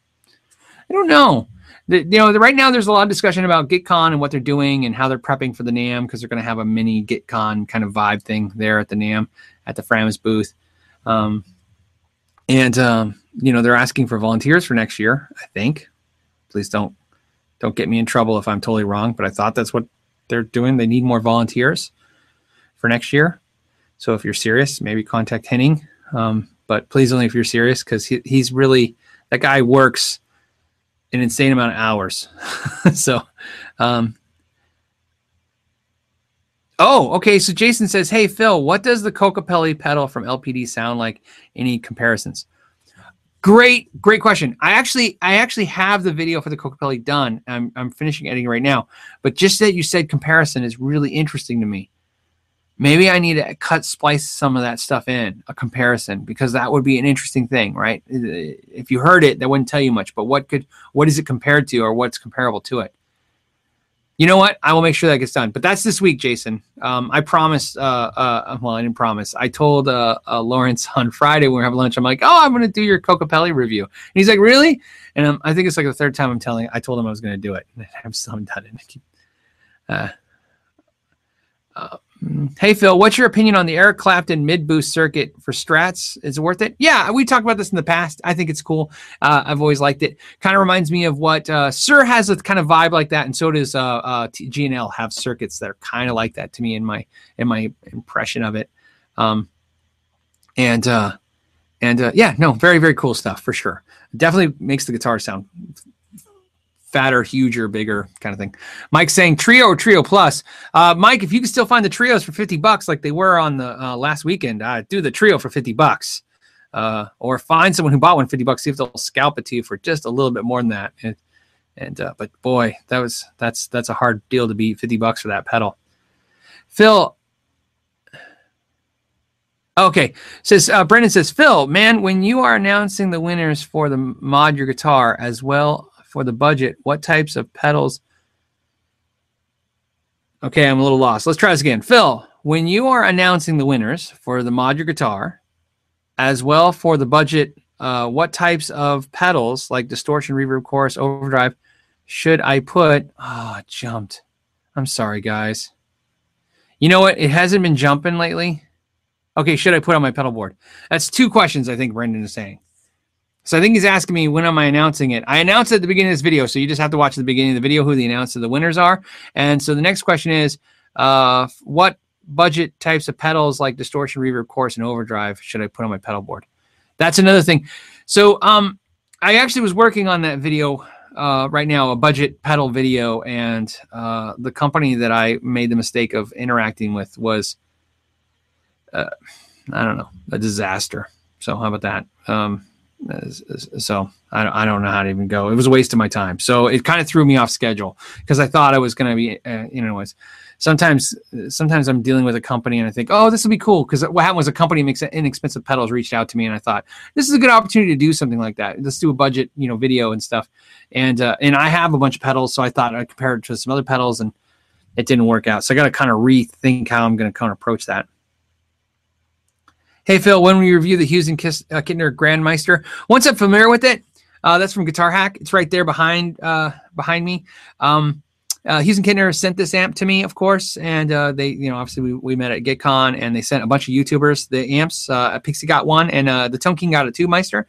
I don't know. The, you know, the, right now there's a lot of discussion about GitCon and what they're doing and how they're prepping for the NAMM because they're going to have a mini GitCon kind of vibe thing there at the NAMM at the Framus booth. Um, and um, you know, they're asking for volunteers for next year. I think. Please don't don't get me in trouble if I'm totally wrong, but I thought that's what they're doing. They need more volunteers for next year. So if you're serious, maybe contact Henning. Um, but please only if you're serious because he, he's really that guy works an insane amount of hours. so, um, oh, okay. So Jason says, "Hey Phil, what does the Kokopelli pedal from LPD sound like? Any comparisons?" Great, great question. I actually, I actually have the video for the Kokopelli done. I'm, I'm finishing editing right now. But just that you said comparison is really interesting to me. Maybe I need to cut, splice some of that stuff in a comparison because that would be an interesting thing, right? If you heard it, that wouldn't tell you much. But what could, what is it compared to, or what's comparable to it? You know what? I will make sure that gets done. But that's this week, Jason. Um, I promised. Uh, uh, well, I didn't promise. I told uh, uh Lawrence on Friday when we are having lunch. I'm like, oh, I'm going to do your Kokopelli review. And he's like, really? And um, I think it's like the third time I'm telling. I told him I was going to do it, and I still done it. Uh, uh, Hey Phil, what's your opinion on the Eric Clapton mid boost circuit for Strats? Is it worth it? Yeah, we talked about this in the past. I think it's cool. Uh, I've always liked it. Kind of reminds me of what uh, Suhr has a kind of vibe like that, and so does uh, uh, G&L have circuits that are kind of like that to me in my in my impression of it. Um, and uh, and uh, yeah, no, very very cool stuff for sure. Definitely makes the guitar sound fatter, huger, bigger kind of thing. Mike saying trio or trio plus. Uh, Mike, if you can still find the trios for 50 bucks like they were on the uh, last weekend, uh, do the trio for 50 bucks. Uh, or find someone who bought one 50 bucks, see if they'll scalp it to you for just a little bit more than that. And, and uh, but boy, that was that's that's a hard deal to beat 50 bucks for that pedal. Phil, Okay, says uh, Brendan says Phil, man, when you are announcing the winners for the mod your guitar as well for the budget, what types of pedals? Okay, I'm a little lost. Let's try this again. Phil, when you are announcing the winners for the mod your guitar as well for the budget, uh, what types of pedals like distortion, reverb, chorus, overdrive should I put? Ah, oh, jumped. I'm sorry, guys. You know what? It hasn't been jumping lately. Okay, should I put on my pedal board? That's two questions I think Brendan is saying. So I think he's asking me when am I announcing it? I announced at the beginning of this video, so you just have to watch the beginning of the video who the announced the winners are. And so the next question is, uh, what budget types of pedals like distortion, reverb, chorus, and overdrive should I put on my pedal board? That's another thing. So um, I actually was working on that video uh, right now, a budget pedal video, and uh, the company that I made the mistake of interacting with was uh, I don't know, a disaster. So how about that? Um, so I, I don't know how to even go. It was a waste of my time. So it kind of threw me off schedule because I thought I was going to be, uh, you know, sometimes sometimes I'm dealing with a company and I think, oh, this will be cool because what happened was a company makes inexpensive pedals reached out to me and I thought this is a good opportunity to do something like that. Let's do a budget, you know, video and stuff. And uh, and I have a bunch of pedals, so I thought I'd compare it to some other pedals and it didn't work out. So I got to kind of rethink how I'm going to kind of approach that. Hey, Phil, when we review the Hughes and Kiss, uh, Kettner Grandmeister, once I'm familiar with it, uh, that's from Guitar Hack. It's right there behind uh, behind me. Um, uh, Hughes and Kettner sent this amp to me, of course, and uh, they, you know, obviously we, we met at GitCon, and they sent a bunch of YouTubers the amps. Uh, Pixie got one, and uh, the Tone King got it too, Meister,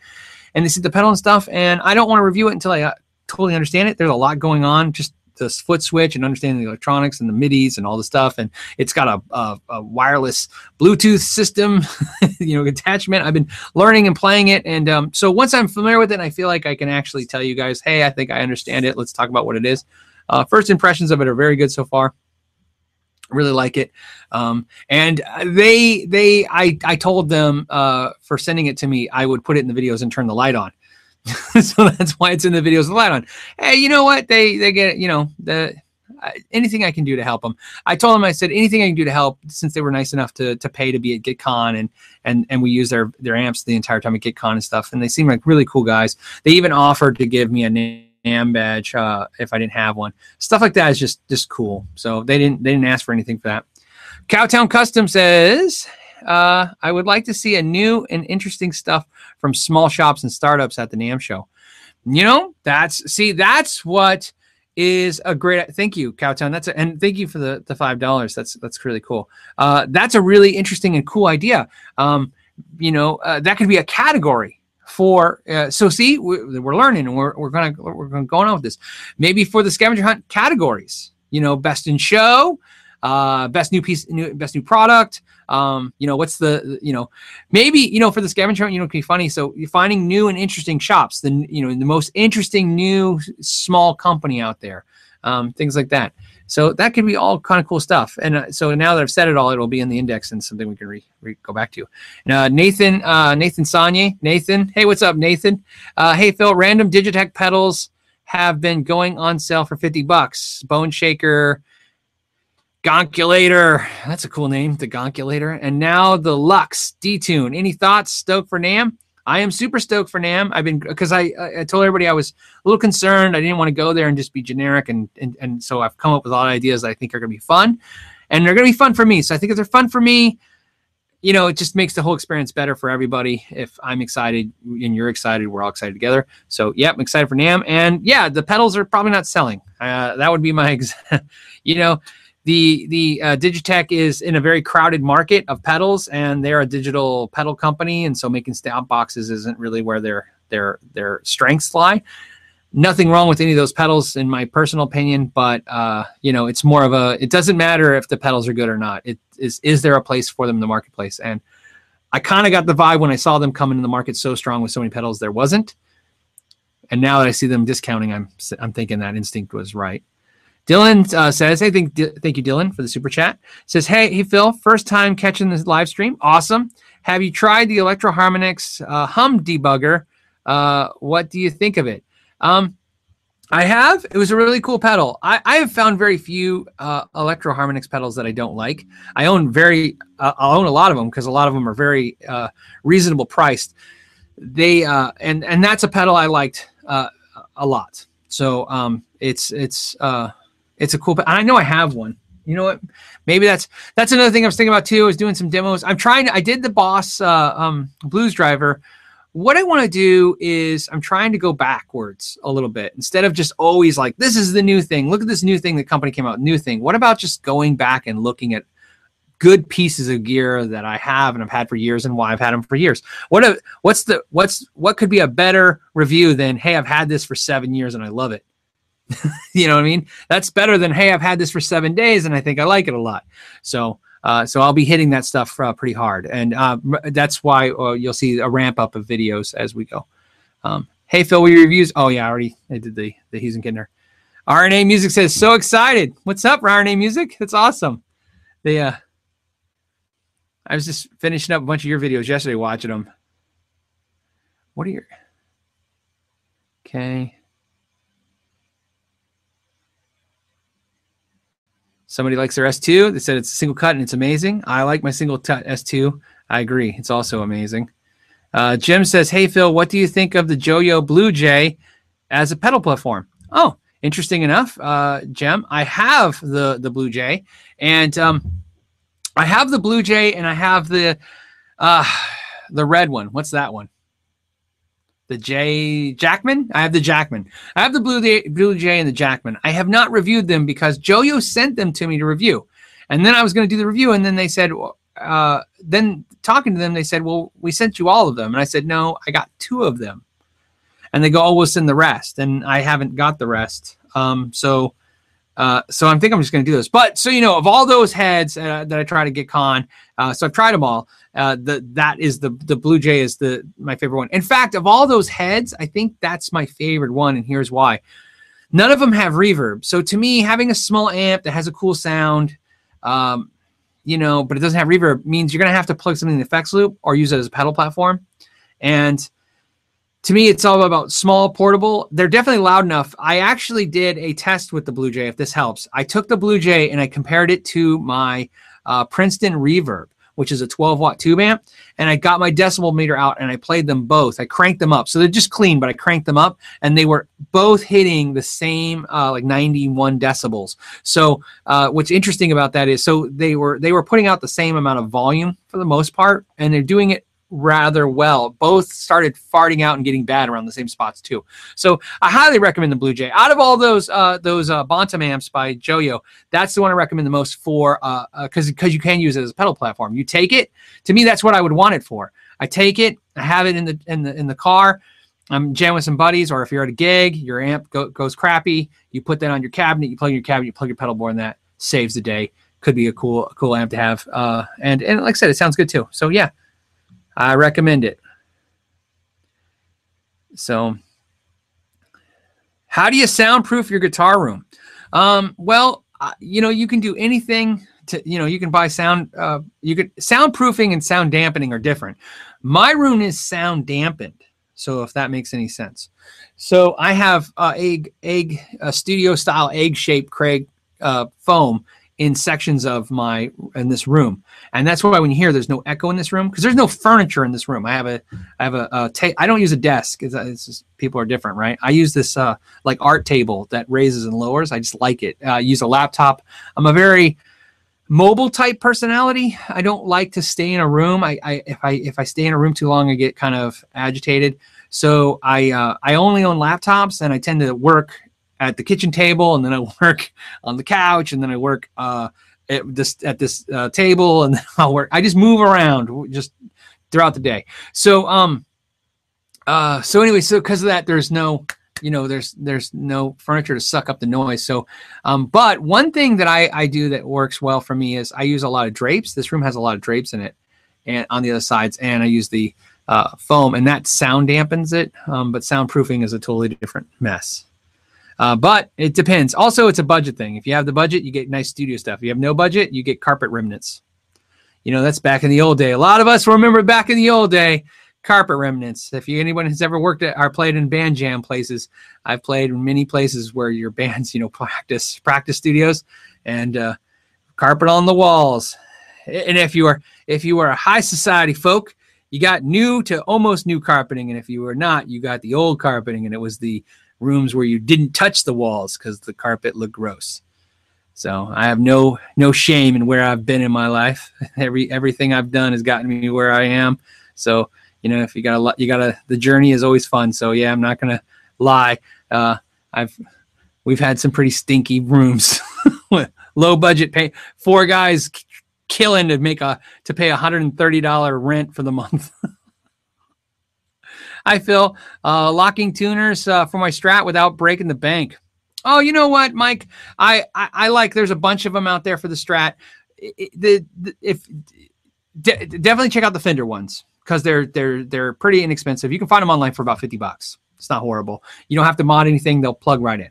and they sent the pedal and stuff. And I don't want to review it until I uh, totally understand it. There's a lot going on, just the foot switch and understanding the electronics and the midis and all the stuff. And it's got a, a, a wireless bluetooth system you know attachment. I've been learning and playing it. And um, so once i'm familiar with it i feel like i can actually tell you guys hey i think i understand it. Let's talk about what it is. Uh, first impressions of it are very good so far. Really like it. Um, and they they i i told them uh, for sending it to me i would put it in the videos and turn the light on so that's why it's in the videos with light on. Hey, you know what? They they get you know the uh, anything I can do to help them. I told them I said anything I can do to help since they were nice enough to to pay to be at GitCon and and and we use their their amps the entire time at GitCon and stuff. And they seem like really cool guys. They even offered to give me a NAMM badge uh, if I didn't have one. Stuff like that is just just cool. So they didn't they didn't ask for anything for that. Cowtown Custom says, uh, I would like to see a new and interesting stuff from small shops and startups at the NAMM show. You know, that's see, that's what is a great thank you, Cowtown. That's a, and thank you for the the five dollars. That's that's really cool. Uh, that's a really interesting and cool idea. Um, you know, uh, that could be a category for uh, so see we're, we're learning and we're, we're gonna we're gonna go on with this maybe for the scavenger hunt categories you know best in show uh, best new piece, new best new product. Um, you know, what's the you know, maybe you know for the scavenger hunt, you know, it can be funny. So you're finding new and interesting shops, the you know the most interesting new small company out there, um, things like that. So that could be all kind of cool stuff. And uh, so now that I've said it all, it'll be in the index and something we can re, re- go back to. Uh, Nathan, uh, Nathan Sanye, Nathan, hey, what's up, Nathan? Uh, hey, Phil, random Digitech pedals have been going on sale for 50 bucks. Bone Shaker, Gonkulator. That's a cool name, the Gonkulator. And now the Luxe D-Tune. Any thoughts? Stoked for NAMM? I am super stoked for NAMM. I've been because I I told everybody I was a little concerned. I didn't want to go there and just be generic, and and and so I've come up with a lot of ideas that I think are going to be fun, and they're going to be fun for me. So I think if they're fun for me, you know, it just makes the whole experience better for everybody. If I'm excited and you're excited, we're all excited together. So, yeah, I'm excited for NAMM, And yeah, the pedals are probably not selling. Uh, that would be my, ex- you know, the the uh, Digitech is in a very crowded market of pedals, and they're a digital pedal company, and so making stomp boxes isn't really where their their their strengths lie. Nothing wrong with any of those pedals, in my personal opinion, but uh, you know, it's more of a. It doesn't matter if the pedals are good or not. It is is there a place for them in the marketplace, and I kind of got the vibe when I saw them coming in the market so strong with so many pedals, there wasn't. And now that I see them discounting, I'm I'm thinking that instinct was right. Dylan uh, says, "Hey, thank, thank you, Dylan, for the super chat." Says, "Hey, hey, Phil, first time catching this live stream. Awesome. Have you tried the Electro Harmonix uh, Hum debugger? Uh, what do you think of it?" Um, I have. It was a really cool pedal. I, I have found very few uh, Electro Harmonix pedals that I don't like. I own very, uh, I own a lot of them because a lot of them are very uh, reasonable priced. They uh, and and that's a pedal I liked a lot. So um, it's it's uh, it's a cool. I know I have one. You know what? Maybe that's that's another thing I was thinking about too. Is doing some demos. I'm trying. I did the Boss uh, um, Blues Driver. What I want to do is I'm trying to go backwards a little bit instead of just always like this is the new thing. Look at this new thing the company came out. New thing. What about just going back and looking at good pieces of gear that I have and I've had for years and why I've had them for years. What a, what's the what's what could be a better review than hey I've had this for 7 years and I love it. you know what I mean? That's better than hey I've had this for 7 days and I think I like it a lot. So uh, so I'll be hitting that stuff uh, pretty hard, and uh, that's why uh, you'll see a ramp up of videos as we go. Um, hey Phil, your reviews? Oh yeah, I already I did the the Hughes and Kettner. RNA Music says so excited. What's up, RNA Music? That's awesome. They uh I was just finishing up a bunch of your videos yesterday, watching them. What are your okay? Somebody likes their S2. They said it's a single cut and it's amazing. I like my single cut S2. I agree. It's also amazing. Uh, Jim says, Hey, Phil, what do you think of the Joyo Blue Jay as a pedal platform? Oh, interesting enough, uh, Jim. I have the, the Blue Jay, and um, I have the Blue Jay and I have the uh the red one. What's that one? The J Jackman? I have the Jackman. I have the Blue Jay, Blue Jay and the Jackman. I have not reviewed them because Joyo sent them to me to review. And then I was going to do the review and then they said uh then talking to them they said, "Well, we sent you all of them." And I said, "No, I got two of them." And they go, "Oh, we'll send the rest." And I haven't got the rest. Um so uh, so I think I'm just going to do this. But so you know, of all those heads uh, that I try to get con, uh, so I've tried them all. Uh, the that is the the Blue Jay is the my favorite one. In fact, of all those heads, I think that's my favorite one, and here's why. None of them have reverb. So to me, having a small amp that has a cool sound, um, you know, but it doesn't have reverb means you're going to have to plug something in the effects loop or use it as a pedal platform. And to me, it's all about small, portable. They're definitely loud enough. I actually did a test with the Blue Jay, if this helps. I took the Blue Jay and I compared it to my uh, Princeton Reverb, which is a 12 watt tube amp, and I got my decibel meter out and I played them both. I cranked them up, so they're just clean, but I cranked them up, and they were both hitting the same uh, like 91 decibels. So uh, what's interesting about that is, so they were they were putting out the same amount of volume for the most part, and they're doing it rather well. Both started farting out and getting bad around the same spots too. So I highly recommend the Blue Jay. Out of all those uh, those uh, Bantamps by Joyo, that's the one I recommend the most for because uh, because uh, you can use it as a pedal platform. You take it. To me, that's what I would want it for. I take it. I have it in the in the in the car. I'm jamming with some buddies, or if you're at a gig, your amp go, goes crappy. You put that on your cabinet. You plug in your cabinet. You plug your pedal board in that. Saves the day. Could be a cool cool amp to have. Uh, and and like I said, it sounds good too. So yeah, I recommend it. So, how do you soundproof your guitar room? Um, well, you know, you can do anything to, you know, you can buy sound, uh, you could soundproofing and sound dampening are different. My room is sound dampened. So if that makes any sense. So I have uh, egg, egg, a studio style egg shaped Craig uh, foam in sections of my in this room. And that's why when you hear there's no echo in this room because there's no furniture in this room. I have a i have a, a ta- i don't use a desk. It's, it's just, people are different right? I use this uh like art table that raises and lowers. I just like it. Uh, i use a laptop. I'm a very mobile type personality. I don't like to stay in a room. I, I if i if i stay in a room too long i get kind of agitated. So i uh, i only own laptops and i tend to work at the kitchen table, and then I work on the couch, and then I work uh, at this at this uh, table, and then I'll work. I just move around just throughout the day. So um, uh, so anyway, so because of that, there's no you know there's there's no furniture to suck up the noise so um but one thing that i i do that works well for me is i use a lot of drapes this room has a lot of drapes in it and on the other sides, and I use the uh, foam, and that sound dampens it. Um, but soundproofing is a totally different mess. Uh, but it depends. Also, it's a budget thing. If you have the budget, you get nice studio stuff. If you have no budget, you get carpet remnants. You know, that's back in the old day. A lot of us remember back in the old day, carpet remnants. If you, anyone has ever worked at or played in band jam places, I've played in many places where your bands, you know, practice practice studios and uh, carpet on the walls. And if you are if you are a high society folk, you got new to almost new carpeting, and if you were not, you got the old carpeting, and it was the rooms where you didn't touch the walls because the carpet looked gross. So I have no no shame in where I've been in my life. Every everything I've done has gotten me where I am. So you know, if you got a lot, you got a the journey is always fun. So yeah, I'm not gonna lie. Uh, I've we've had some pretty stinky rooms, low budget pay. Four guys killing to make a to pay a hundred and thirty dollar rent for the month. Hi Phil, uh, locking tuners uh, for my Strat without breaking the bank. Oh, you know what, Mike? I, I, I like. There's a bunch of them out there for the Strat. It, the, the, if de- definitely check out the Fender ones because they're they're they're pretty inexpensive. You can find them online for about fifty bucks. It's not horrible. You don't have to mod anything; they'll plug right in.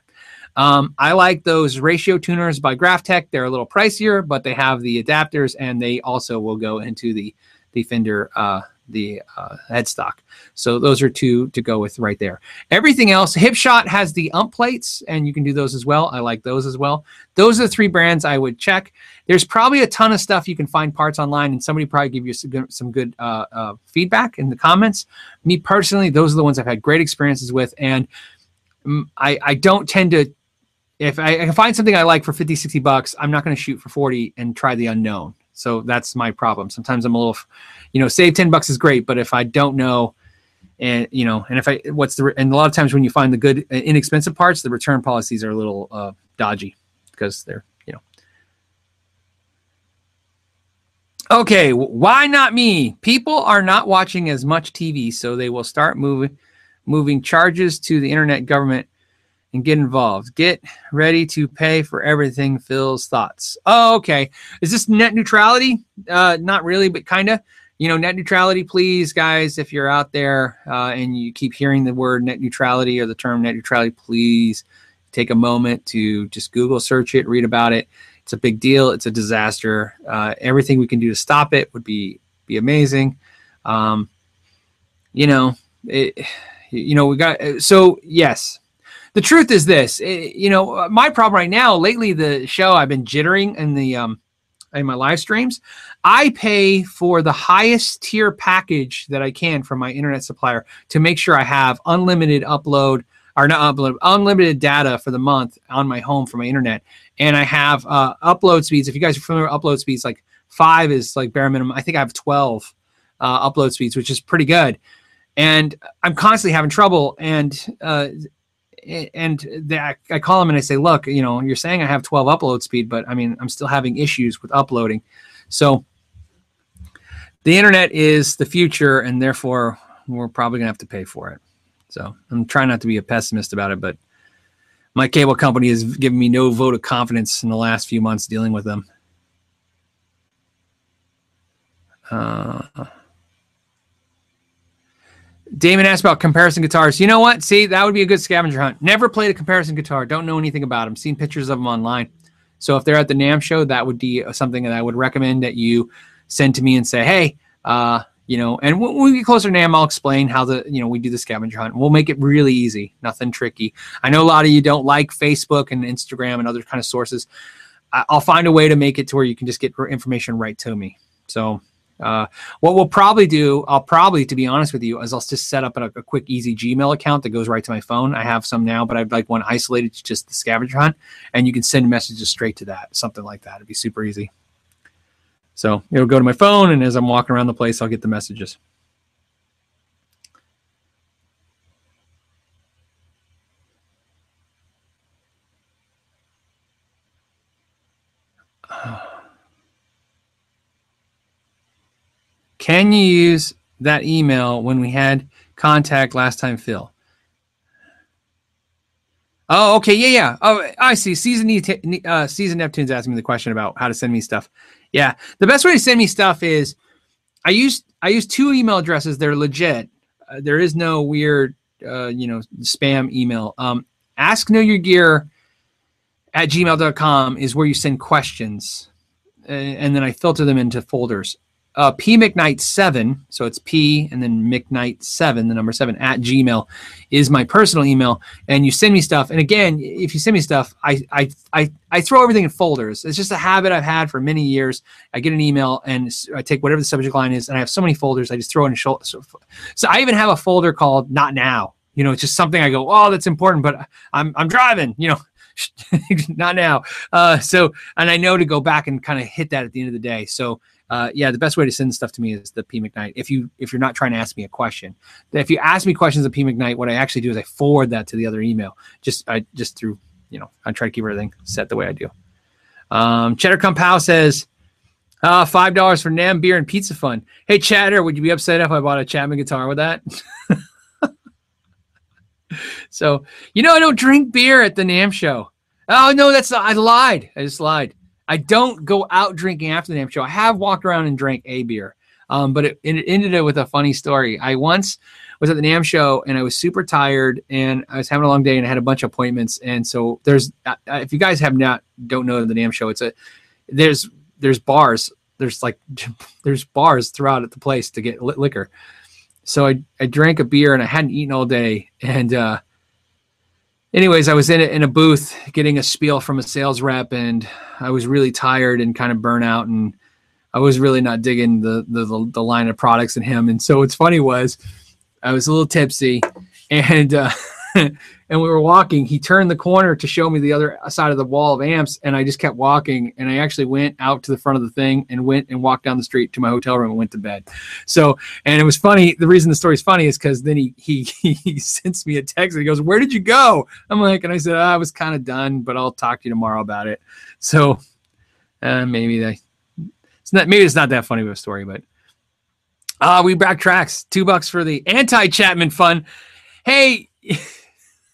Um, I like those ratio tuners by Graph Tech. They're a little pricier, but they have the adapters, and they also will go into the the Fender uh, the uh, headstock. So those are two to go with right there. Everything else, Hipshot has the ump plates, and you can do those as well. I like those as well. Those are the three brands I would check. There's probably a ton of stuff you can find parts online, and somebody probably give you some good, some good uh, uh, feedback in the comments. Me personally, those are the ones I've had great experiences with, and mm, I, I don't tend to if I, I, can find something I like for 50, 60 bucks, I'm not going to shoot for 40 and try the unknown. So that's my problem. Sometimes I'm a little, you know, save 10 bucks is great, but if I don't know, and you know, and if I, what's the, and a lot of times when you find the good, uh, inexpensive parts, the return policies are a little uh, dodgy because they're, you know. Okay, why not me? People are not watching as much TV, so they will start moving, moving charges to the internet government and get involved. Get ready to pay for everything. Phil's thoughts. Oh, okay. Is this net neutrality? Uh, not really, but kind of. You know, net neutrality, please, guys. If you're out there uh, and you keep hearing the word net neutrality or the term net neutrality, please take a moment to just Google search it, read about it. It's a big deal. It's a disaster. Uh, everything we can do to stop it would be be amazing. Um, you know, it, you know, we got so yes, the truth is this, it, eh, you know, uh, my problem right now, lately, the show I've been jittering in the, um, in my live streams, I pay for the highest tier package that I can from my internet supplier to make sure I have unlimited upload or not upload, unlimited data for the month on my home for my internet. And I have uh, upload speeds. If you guys are familiar with upload speeds, like five is like bare minimum. I think I have 12 uh, upload speeds, which is pretty good. And I'm constantly having trouble. And uh, and I call them and I say, look, you know, you're saying I have 12 upload speed, but I mean, I'm still having issues with uploading. So the internet is the future, and therefore we're probably gonna have to pay for it. So I'm trying not to be a pessimist about it, but my cable company has given me no vote of confidence in the last few months dealing with them. Uh, Damon asked about Caparison guitars. You know what? See, that would be a good scavenger hunt. Never played a Caparison guitar. Don't know anything about them. Seen pictures of them online. So if they're at the NAMM show, that would be something that I would recommend that you send to me and say, hey, uh, you know, and when we get closer to NAMM, I'll explain how the, you know, we do the scavenger hunt. We'll make it really easy, nothing tricky. I know a lot of you don't like Facebook and Instagram and other kind of sources. I'll find a way to make it to where you can just get information right to me. So uh, what we'll probably do, I'll probably, to be honest with you, is I'll just set up a, a, quick, easy Gmail account that goes right to my phone. I have some now, but I'd like one isolated to just the scavenger hunt, and you can send messages straight to that, something like that. It'd be super easy. So it'll go to my phone, and as I'm walking around the place, I'll get the messages. Can you use that email when we had contact last time, Phil? Oh, okay, yeah, yeah. Oh, I see. Season uh, Season Neptune's asking me the question about how to send me stuff. Yeah, the best way to send me stuff is I use I use two email addresses. They're legit. Uh, there is no weird, uh, you know, spam email. Um, ask know your gear at gmail.com is where you send questions, and then I filter them into folders uh, P McKnight seven, so it's P and then McKnight seven, the number seven at Gmail, is my personal email. And you send me stuff. And again, if you send me stuff, I I I, I throw everything in folders. It's just a habit I've had for many years. I get an email and I take whatever the subject line is, and I have so many folders. I just throw in. So, so I even have a folder called "Not Now." You know, it's just something I go, oh, that's important, but I'm I'm driving. You know. not now. Uh, so, and I know to go back and kind of hit that at the end of the day. So, uh, yeah, the best way to send stuff to me is the P McKnight. If you if you're not trying to ask me a question, if you ask me questions of P McKnight, what I actually do is I forward that to the other email. Just I just through you know I try to keep everything set the way I do. Um, Cheddar Compow says uh, five dollars for NAMM beer and pizza fun. Hey Cheddar, would you be upset if I bought a Chapman guitar with that? so you know I don't drink beer at the NAMM show. Oh no, that's not, I lied. I just lied. I don't go out drinking after the NAMM show. I have walked around and drank a beer, um, but it, it ended up with a funny story. I once was at the NAMM show and I was super tired and I was having a long day and I had a bunch of appointments. And so there's, if you guys have not don't know the NAMM show, it's a there's there's bars. There's like there's bars throughout at the place to get liquor. So I I drank a beer and I hadn't eaten all day and. uh anyways, I was in a, in a booth getting a spiel from a sales rep, and I was really tired and kind of burnout, and I was really not digging the, the the, line of products in him. And so what's funny was I was a little tipsy, and uh, and we were walking. He turned the corner to show me the other side of the wall of amps, and I just kept walking. And I actually went out to the front of the thing and went and walked down the street to my hotel room and went to bed. So, and it was funny. The reason the story is funny is because then he he he sends me a text and he goes, "Where did you go?" I'm like, and I said, oh, "I was kind of done, but I'll talk to you tomorrow about it." So, uh, maybe they. It's not maybe it's not that funny of a story, but uh, we backtracks two bucks for the anti Chapman fun. Hey.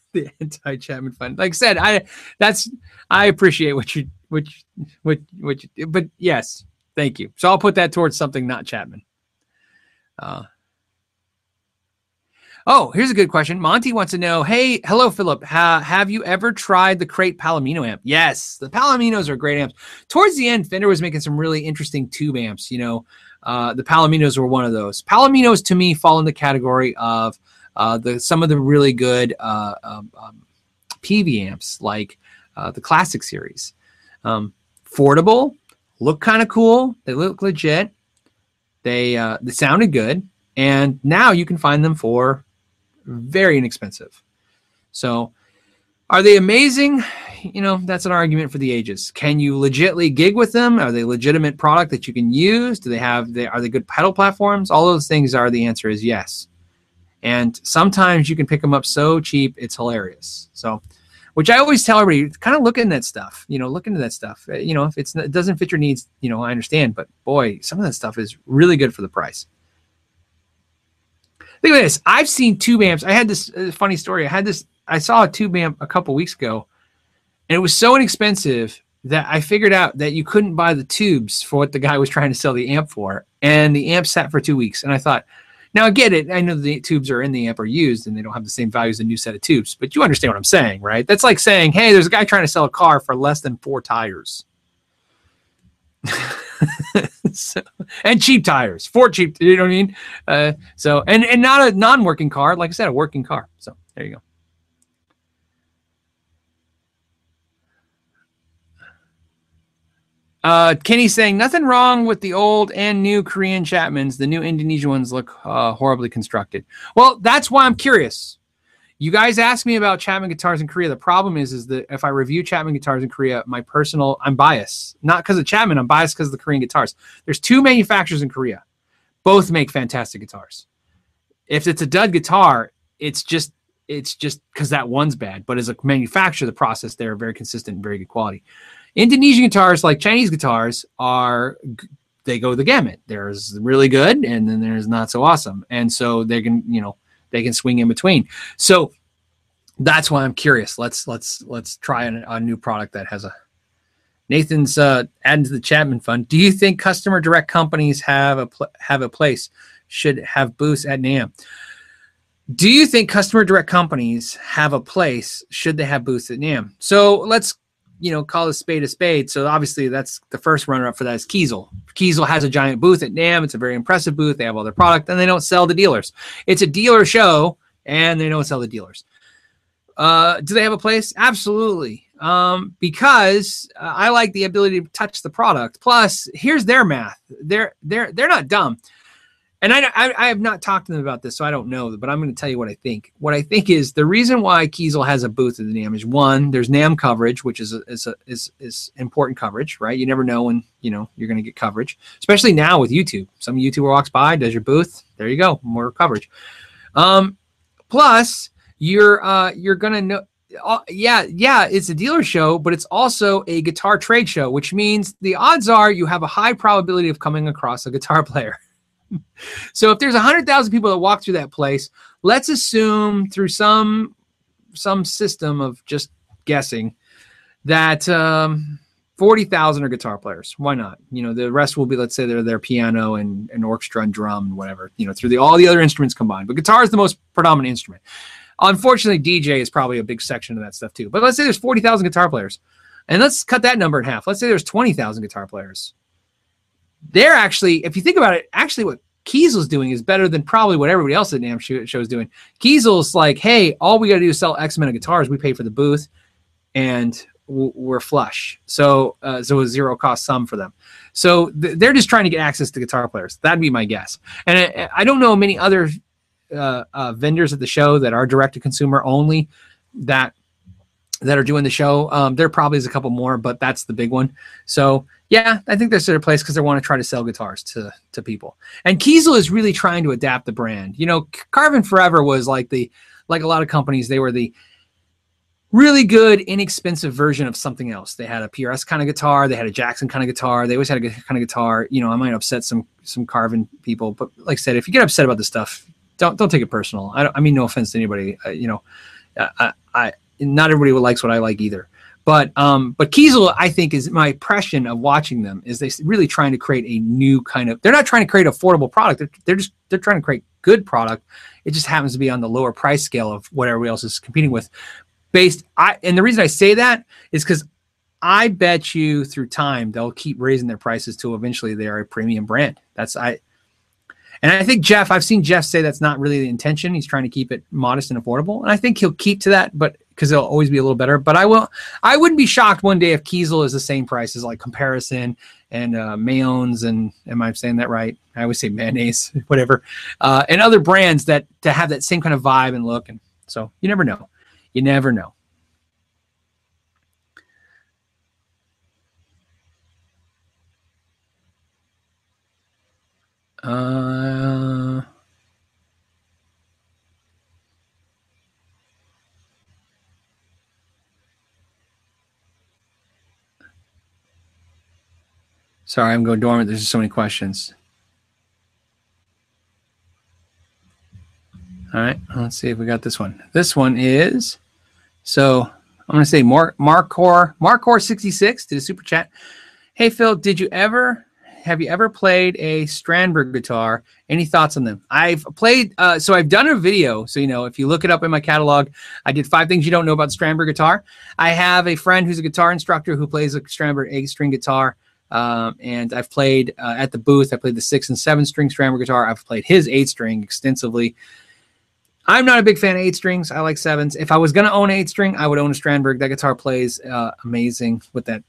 the anti Chapman fund. Like I said, I that's I appreciate what you what what what you, but yes, thank you. So I'll put that towards something not Chapman. Uh, oh, here's a good question. Monty wants to know, hey, hello, Philip. Ha, have you ever tried the Crate Palomino amp? Yes, the Palominos are great amps. Towards the end, Fender was making some really interesting tube amps. You know, uh, the Palominos were one of those. Palominos to me fall in the category of uh, the some of the really good uh, um, um, PV amps like uh, the Classic series. Um, affordable, look kind of cool. They look legit. They uh, they sounded good, and now you can find them for very inexpensive. So, are they amazing? You know, that's an argument for the ages. Can you legitly gig with them? Are they legitimate product that you can use? Do they have? They are they good pedal platforms? All those things are the answer is yes. And sometimes you can pick them up so cheap, it's hilarious. So, which I always tell everybody, kind of look into that stuff. You know, look into that stuff. Uh, you know, if it's it doesn't fit your needs, you know, I understand. But boy, some of that stuff is really good for the price. Think of this. I've seen tube amps. I had this uh, funny story. I had this. I saw a tube amp a couple weeks ago, and it was so inexpensive that I figured out that you couldn't buy the tubes for what the guy was trying to sell the amp for, and the amp sat for two weeks. And I thought, now I get it. I know the tubes are in the amp are used and they don't have the same value as a new set of tubes, but you understand what I'm saying, right? That's like saying, hey, there's a guy trying to sell a car for less than four tires. so, and cheap tires, four cheap, you know what I mean? Uh, so, and, and not a non-working car, like I said, a working car. So there you go. Uh, Kenny saying nothing wrong with the old and new Korean Chapmans. The new Indonesian ones look uh, horribly constructed. Well, that's why I'm curious. You guys ask me about Chapman guitars in Korea. The problem is, is that if I review Chapman guitars in Korea, my personal, I'm biased. Not because of Chapman, I'm biased because of the Korean guitars. There's two manufacturers in Korea. Both make fantastic guitars. If it's a dud guitar, it's just it's just because that one's bad. But as a manufacturer, the process there are very consistent and very good quality. Indonesian guitars, like Chinese guitars, are they go the gamut. There's really good, and then there's not so awesome, and so they can you know they can swing in between. So that's why I'm curious. Let's let's let's try a, a new product that has a Nathan's uh, adding to the Chapman Fund. Do you think customer direct companies have a pl- have a place? Should have booths at NAMM. Do you think customer direct companies have a place? Should they have booths at NAMM? So let's you know call a spade a spade. So obviously that's the first runner up for that is Kiesel. Kiesel has a giant booth at NAMM. It's a very impressive booth. They have all their product and they don't sell to dealers. It's a dealer show and they don't sell to dealers. Uh, do they have a place? Absolutely. Um, because uh, I like the ability to touch the product. Plus, here's their math. They're they're they're not dumb. And I, I, I have not talked to them about this, so I don't know. But I'm going to tell you what I think. What I think is the reason why Kiesel has a booth at the NAMM is one, there's NAMM coverage, which is a, is a, is is important coverage, right? You never know when you know you're going to get coverage, especially now with YouTube. Some YouTuber walks by, does your booth, there you go, more coverage. Um, plus, you're uh, you're gonna know. Uh, yeah, yeah, it's a dealer show, but it's also a guitar trade show, which means the odds are you have a high probability of coming across a guitar player. So if there's a hundred thousand people that walk through that place, let's assume through some some system of just guessing that um, forty thousand are guitar players. Why not? You know, the rest will be let's say they're their piano and, and orchestra and drum and whatever. You know, through the all the other instruments combined, but guitar is the most predominant instrument. Unfortunately, DJ is probably a big section of that stuff too. But let's say there's 40,000 guitar players. And let's cut that number in half. Let's say there's 20,000 guitar players. They're actually, if you think about it, actually what Kiesel's doing is better than probably what everybody else at NAMM show is doing. Kiesel's like, hey, all we got to do is sell X amount of guitars. We pay for the booth and we're flush. So, uh, so a zero cost sum for them. So th- they're just trying to get access to guitar players. That'd be my guess. And I, I don't know many other uh, uh, vendors at the show that are direct to consumer only that that are doing the show. Um, there probably is a couple more, but that's the big one. So yeah, I think there's a place because they want to try to sell guitars to to people. And Kiesel is really trying to adapt the brand. You know, Carvin Forever was like the like a lot of companies, they were the really good, inexpensive version of something else. They had a PRS kind of guitar, they had a Jackson kind of guitar, they always had a good kind of guitar. You know, I might upset some some Carvin people, but like I said, if you get upset about this stuff, don't don't take it personal. I, I mean no offense to anybody. Uh, you know, I, I not everybody likes what I like either. But um, but Kiesel, I think, is my impression of watching them is they really trying to create a new kind of. They're not trying to create affordable product. They're, they're just they're trying to create good product. It just happens to be on the lower price scale of what everybody else is competing with. Based, I and the reason I say that is because I bet you through time they'll keep raising their prices till eventually they are a premium brand. That's I and I think Jeff, I've seen Jeff say that's not really the intention. He's trying to keep it modest and affordable, and I think he'll keep to that, but because it'll always be a little better. But I will, I wouldn't be shocked one day if Kiesel is the same price as like Caparison and uh, and am I saying that right? I always say mayonnaise, whatever, uh, and other brands that to have that same kind of vibe and look. And so you never know, you never know. Uh, sorry, I'm going dormant. There's so many questions. All right, let's see if we got this one. This one is so I'm going to say Mark Markor Markor 66 did a super chat. Hey Phil, did you ever have you ever played a Strandberg guitar? Any thoughts on them? I've played, uh, so I've done a video. So, you know, if you look it up in my catalog, I did five things you don't know about Strandberg guitar. I have a friend who's a guitar instructor who plays a Strandberg eight string guitar. Um, and I've played uh, at the booth. I played the six and seven string Strandberg guitar. I've played his eight string extensively. I'm not a big fan of eight strings. I like sevens. If I was going to own eight string, I would own a Strandberg. That guitar plays uh, amazing with that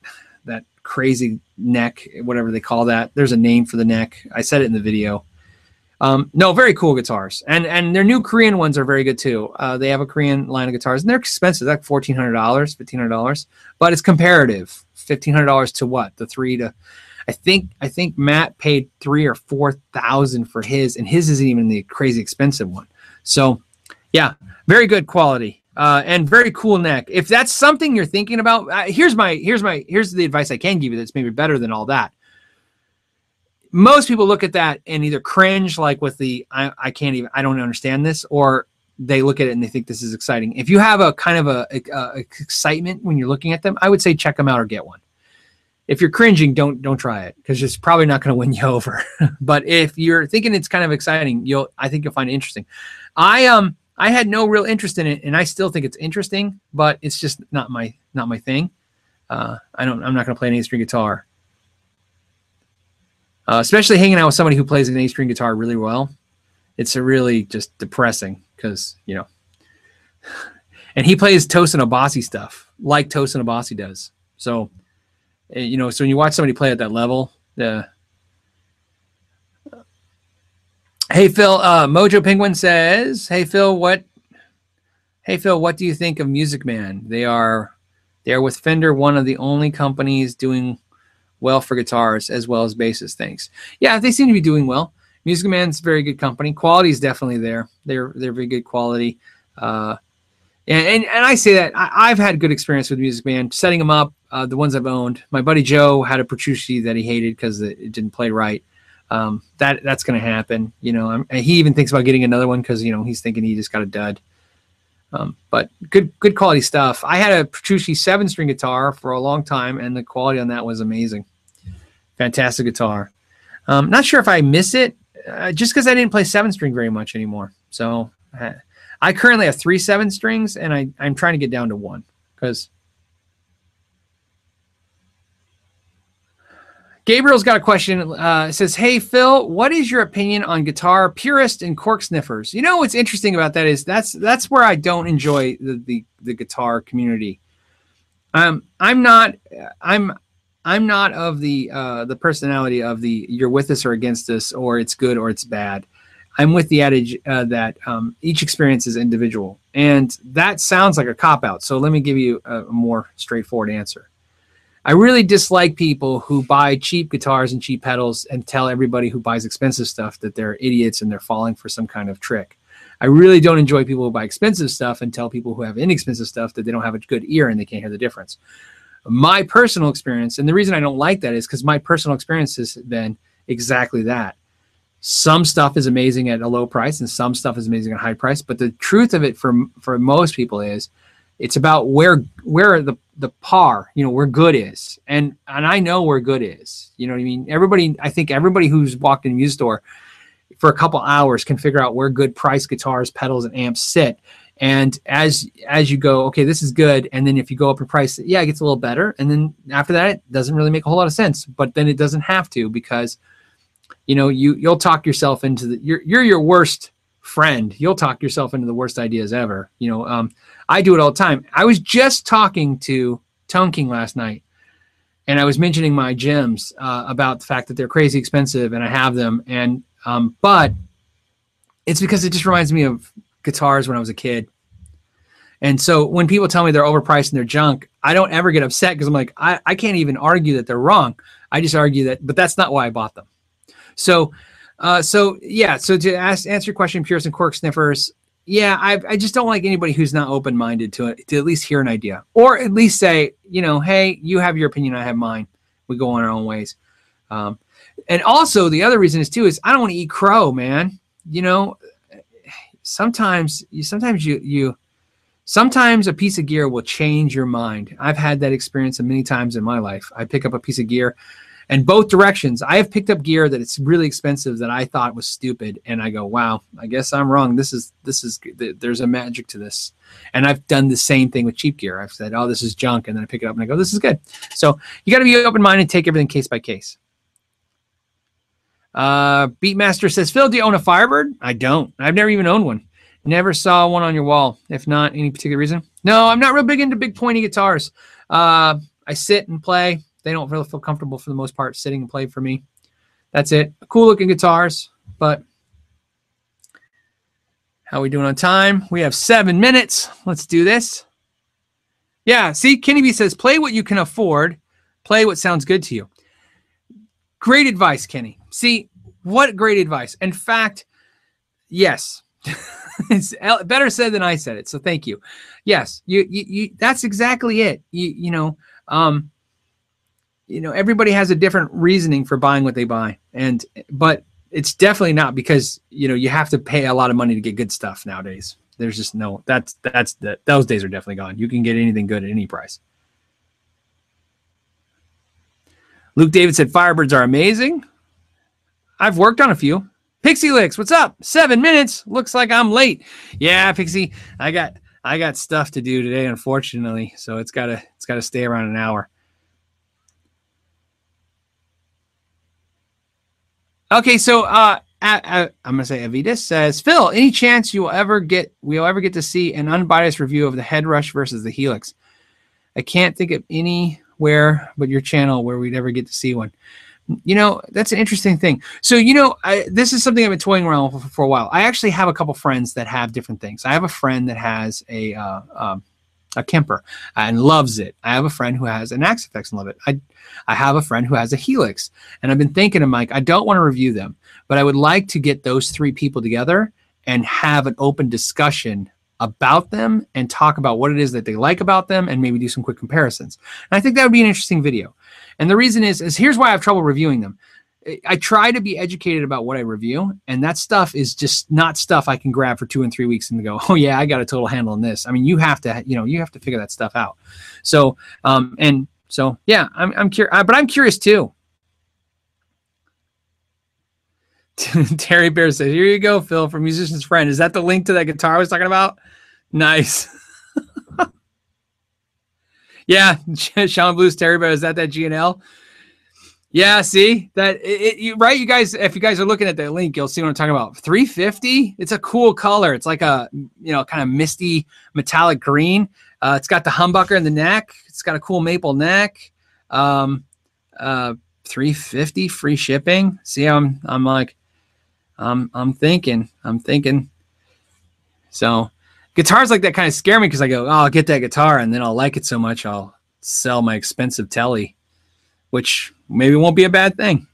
crazy neck, whatever they call that. There's a name for the neck. I said it in the video. Um, no, very cool guitars, and and their new Korean ones are very good too. Uh, they have a Korean line of guitars, and they're expensive, like fourteen hundred dollars, fifteen hundred dollars, but it's comparative. Fifteen hundred dollars to what? The three to, I think I think Matt paid three or four thousand for his, and his isn't even the crazy expensive one. So, yeah, very good quality uh, and very cool neck. If that's something you're thinking about, uh, here's my here's my here's the advice I can give you that's maybe better than all that. Most people look at that and either cringe, like with the I, I can't even I don't understand this, or they look at it and they think this is exciting. If you have a kind of a, a, a excitement when you're looking at them, I would say check them out or get one. if you're cringing, don't don't try it because it's probably not going to win you over. but if you're thinking it's kind of exciting, you'll I think you'll find it interesting. I um I had no real interest in it, and I still think it's interesting, but it's just not my not my thing. Uh, I don't. I'm not going to play an A string guitar, uh, especially hanging out with somebody who plays an A string guitar really well. It's a really just depressing because you know, and he plays Tosin Abasi stuff like Tosin Abasi does. So Eh, you know, so when you watch somebody play at that level, the Hey Phil, uh, Mojo Penguin says, "Hey Phil, what? Hey Phil, what do you think of Music Man? They are, they are with Fender, one of the only companies doing well for guitars as well as basses. Thanks. Yeah, they seem to be doing well. Music Man's very good company. Quality is definitely there. They're they're very good quality. Uh, and, and, and I say that I, have had good experience with Music Man, setting them up. Uh, the ones I've owned. My buddy Joe had a Petrucci that he hated because it, it, didn't play right. Um, that that's going to happen. You know, I'm, he even thinks about getting another one because you know he's thinking he just got a dud. Um, but good good quality stuff. I had a Petrucci seven string guitar for a long time, and the quality on that was amazing. Fantastic guitar. Um, not sure if I miss it, uh, just because I didn't play seven string very much anymore. So. Uh, I currently have three seven strings, and I, I'm trying to get down to one because Gabriel's got a question. Uh, says, "Hey Phil, what is your opinion on guitar purist and cork sniffers?" You know what's interesting about that is that's that's where I don't enjoy the the, the guitar community. Um, I'm not. I'm. I'm not of the uh, the personality of the you're with us or against us or it's good or it's bad. I'm with the adage uh, that um, each experience is individual, and that sounds like a cop out. So let me give you a more straightforward answer. I really dislike people who buy cheap guitars and cheap pedals and tell everybody who buys expensive stuff that they're idiots and they're falling for some kind of trick. I really don't enjoy people who buy expensive stuff and tell people who have inexpensive stuff that they don't have a good ear and they can't hear the difference. My personal experience, and the reason I don't like that is because my personal experience has been exactly that some stuff is amazing at a low price and some stuff is amazing at a high price but the truth of it for for most people is it's about where where the the par you know where good is. And and i know where good is. You know what i mean? Everybody i think everybody who's walked in a music store for a couple hours can figure out where good price guitars pedals and amps sit. And as as you go okay this is good. And then if you go up in price yeah it gets a little better. And then after that it doesn't really make a whole lot of sense. But then it doesn't have to because you know you you'll talk yourself into the you're you're your worst friend. You'll talk yourself into the worst ideas ever you know um, i do it all the time. I was just talking to Tonking last night and i was mentioning my gems uh, about the fact that they're crazy expensive and i have them and um, but it's because it just reminds me of guitars when i was a kid. And so when people tell me they're overpriced and they're junk i don't ever get upset because i'm like I, I can't even argue that they're wrong. I just argue that but that's not why i bought them. So, uh, so yeah. So to ask, answer your question, and Cork Sniffers, yeah, I, I just don't like anybody who's not open minded to it to at least hear an idea or at least say, you know, hey, you have your opinion, I have mine. We go on our own ways. Um, and also the other reason is too is I don't want to eat crow, man. You know, sometimes you sometimes you you sometimes a piece of gear will change your mind. I've had that experience many times in my life. I pick up a piece of gear and both directions. I have picked up gear that it's really expensive that I thought was stupid, and I go, "Wow, I guess I'm wrong. This is this is there's a magic to this." And I've done the same thing with cheap gear. I've said, "Oh, this is junk," and then I pick it up and I go, "This is good." So you got to be open minded and take everything case by case. Uh, Beatmaster says, "Phil, do you own a Firebird?" I don't. I've never even owned one. Never saw one on your wall. If not, any particular reason? No, I'm not real big into big pointy guitars. Uh, I sit and play they don't really feel comfortable for the most part sitting and play for me. That's it. Cool looking guitars, but how are we doing on time? We have seven minutes. Let's do this. Yeah, see, Kenny B says, play what you can afford, play what sounds good to you. Great advice, Kenny. See, what great advice. In fact, yes. it's better said than I said it. So thank you. Yes, you, you, you that's exactly it. You, you know, um, you know everybody has a different reasoning for buying what they buy and but it's definitely not because you know you have to pay a lot of money to get good stuff nowadays there's just no that's that's that those days are definitely gone you can get anything good at any price Luke David said Firebirds are amazing. I've worked on a few. Pixie Licks, what's up? Seven minutes. Looks like I'm late. Yeah, Pixie, I got I got stuff to do today, unfortunately. So it's gotta it's gotta stay around an hour. Okay, so uh, I, am gonna say Avidas says Phil. Any chance you will ever get we'll ever get to see an unbiased review of the Head Rush versus the Helix? I can't think of anywhere but your channel where we'd ever get to see one you know that's an interesting thing so you know I, this is something i've been toying around with for, for, a while i actually have a couple friends that have different things i have a friend that has a uh, um, a Kemper and loves it. I have a friend who has an Axe-Fx and love it. I I have a friend who has a Helix, and I've been thinking, I'm like, I don't want to review them, but I would like to get those three people together and have an open discussion about them and talk about what it is that they like about them and maybe do some quick comparisons. And I think that would be an interesting video. And the reason is, is here's why I have trouble reviewing them. I try to be educated about what I review, and that stuff is just not stuff I can grab for two and three weeks and go, oh yeah, I got a total handle on this. I mean, you have to, you know, you have to figure that stuff out. So, um, and so yeah, I'm, I'm curious, but I'm curious too. Terry Bear says, "Here you go, Phil, from Musician's Friend. Is that the link to that guitar I was talking about? Nice." Yeah, Sean Blues Terry, but is that that G&L? Yeah, see that it, it, right? You guys, if you guys are looking at that link, you'll see what I'm talking about. 350. It's a cool color. It's like a you know kind of misty metallic green. Uh, it's got the humbucker in the neck. It's got a cool maple neck. Um, uh, 350 free shipping. See, I'm I'm like, I'm I'm thinking, I'm thinking. So guitars like that kind of scare me because I go, oh, I'll get that guitar and then I'll like it so much I'll sell my expensive telly, which maybe it won't be a bad thing.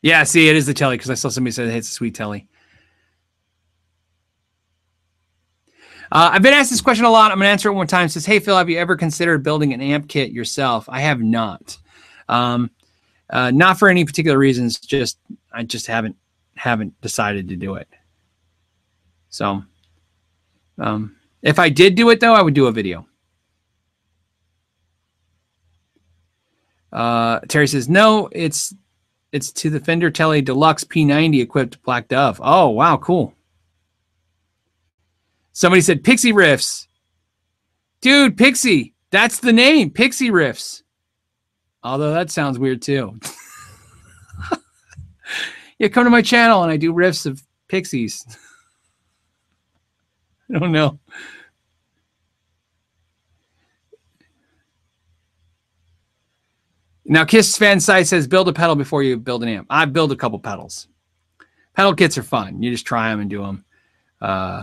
Yeah, see, it is the telly because I saw somebody say it's a sweet telly. Uh, I've been asked this question a lot. I'm going to answer it one time. It says, Hey, Phil, have you ever considered building an amp kit yourself? I have not. Um, uh, not for any particular reasons. Just I just haven't haven't decided to do it. So, um, if I did do it though, I would do a video. Uh, Terry says no. It's it's to the Fender Tele Deluxe P90 equipped Black Dove. Oh wow, cool. Somebody said Pixie Riffs. Dude, Pixie, that's the name, Pixie Riffs. Although that sounds weird too. yeah, come to my channel and I do riffs of Pixies. I don't know. Now, Kiss Fan Site says build a pedal before you build an amp. I build a couple pedals. Pedal kits are fun. You just try them and do them. Uh,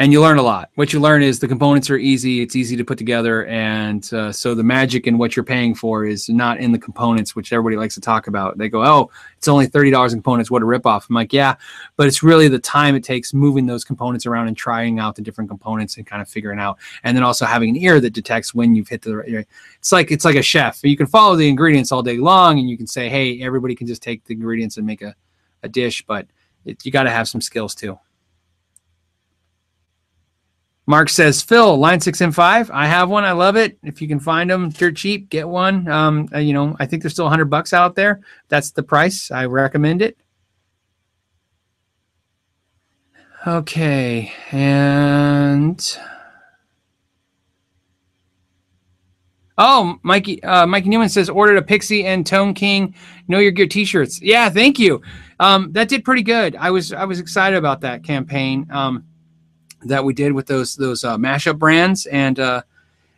and you learn a lot. What you learn is the components are easy. It's easy to put together, and uh, so the magic in what you're paying for is not in the components, which everybody likes to talk about. They go, "Oh, it's only thirty dollars in components. What a ripoff!" I'm like, "Yeah, but it's really the time it takes moving those components around and trying out the different components and kind of figuring out, and then also having an ear that detects when you've hit the. Right, it's like it's like a chef. You can follow the ingredients all day long, and you can say, "Hey, everybody can just take the ingredients and make a, a dish," but it, you got to have some skills too. Mark says, Phil, Line 6 and five. I have one. I love it. If you can find them dirt cheap, get one. Um, uh, you know, I think there's still 100 bucks out there. That's the price. I recommend it. Okay. And. Oh, Mikey uh, Mikey Newman says ordered a Pixie and Tone King Know Your Gear t-shirts. Yeah, thank you. Um, that did pretty good. I was I was excited about that campaign. Um, that we did with those those uh, mashup brands and uh,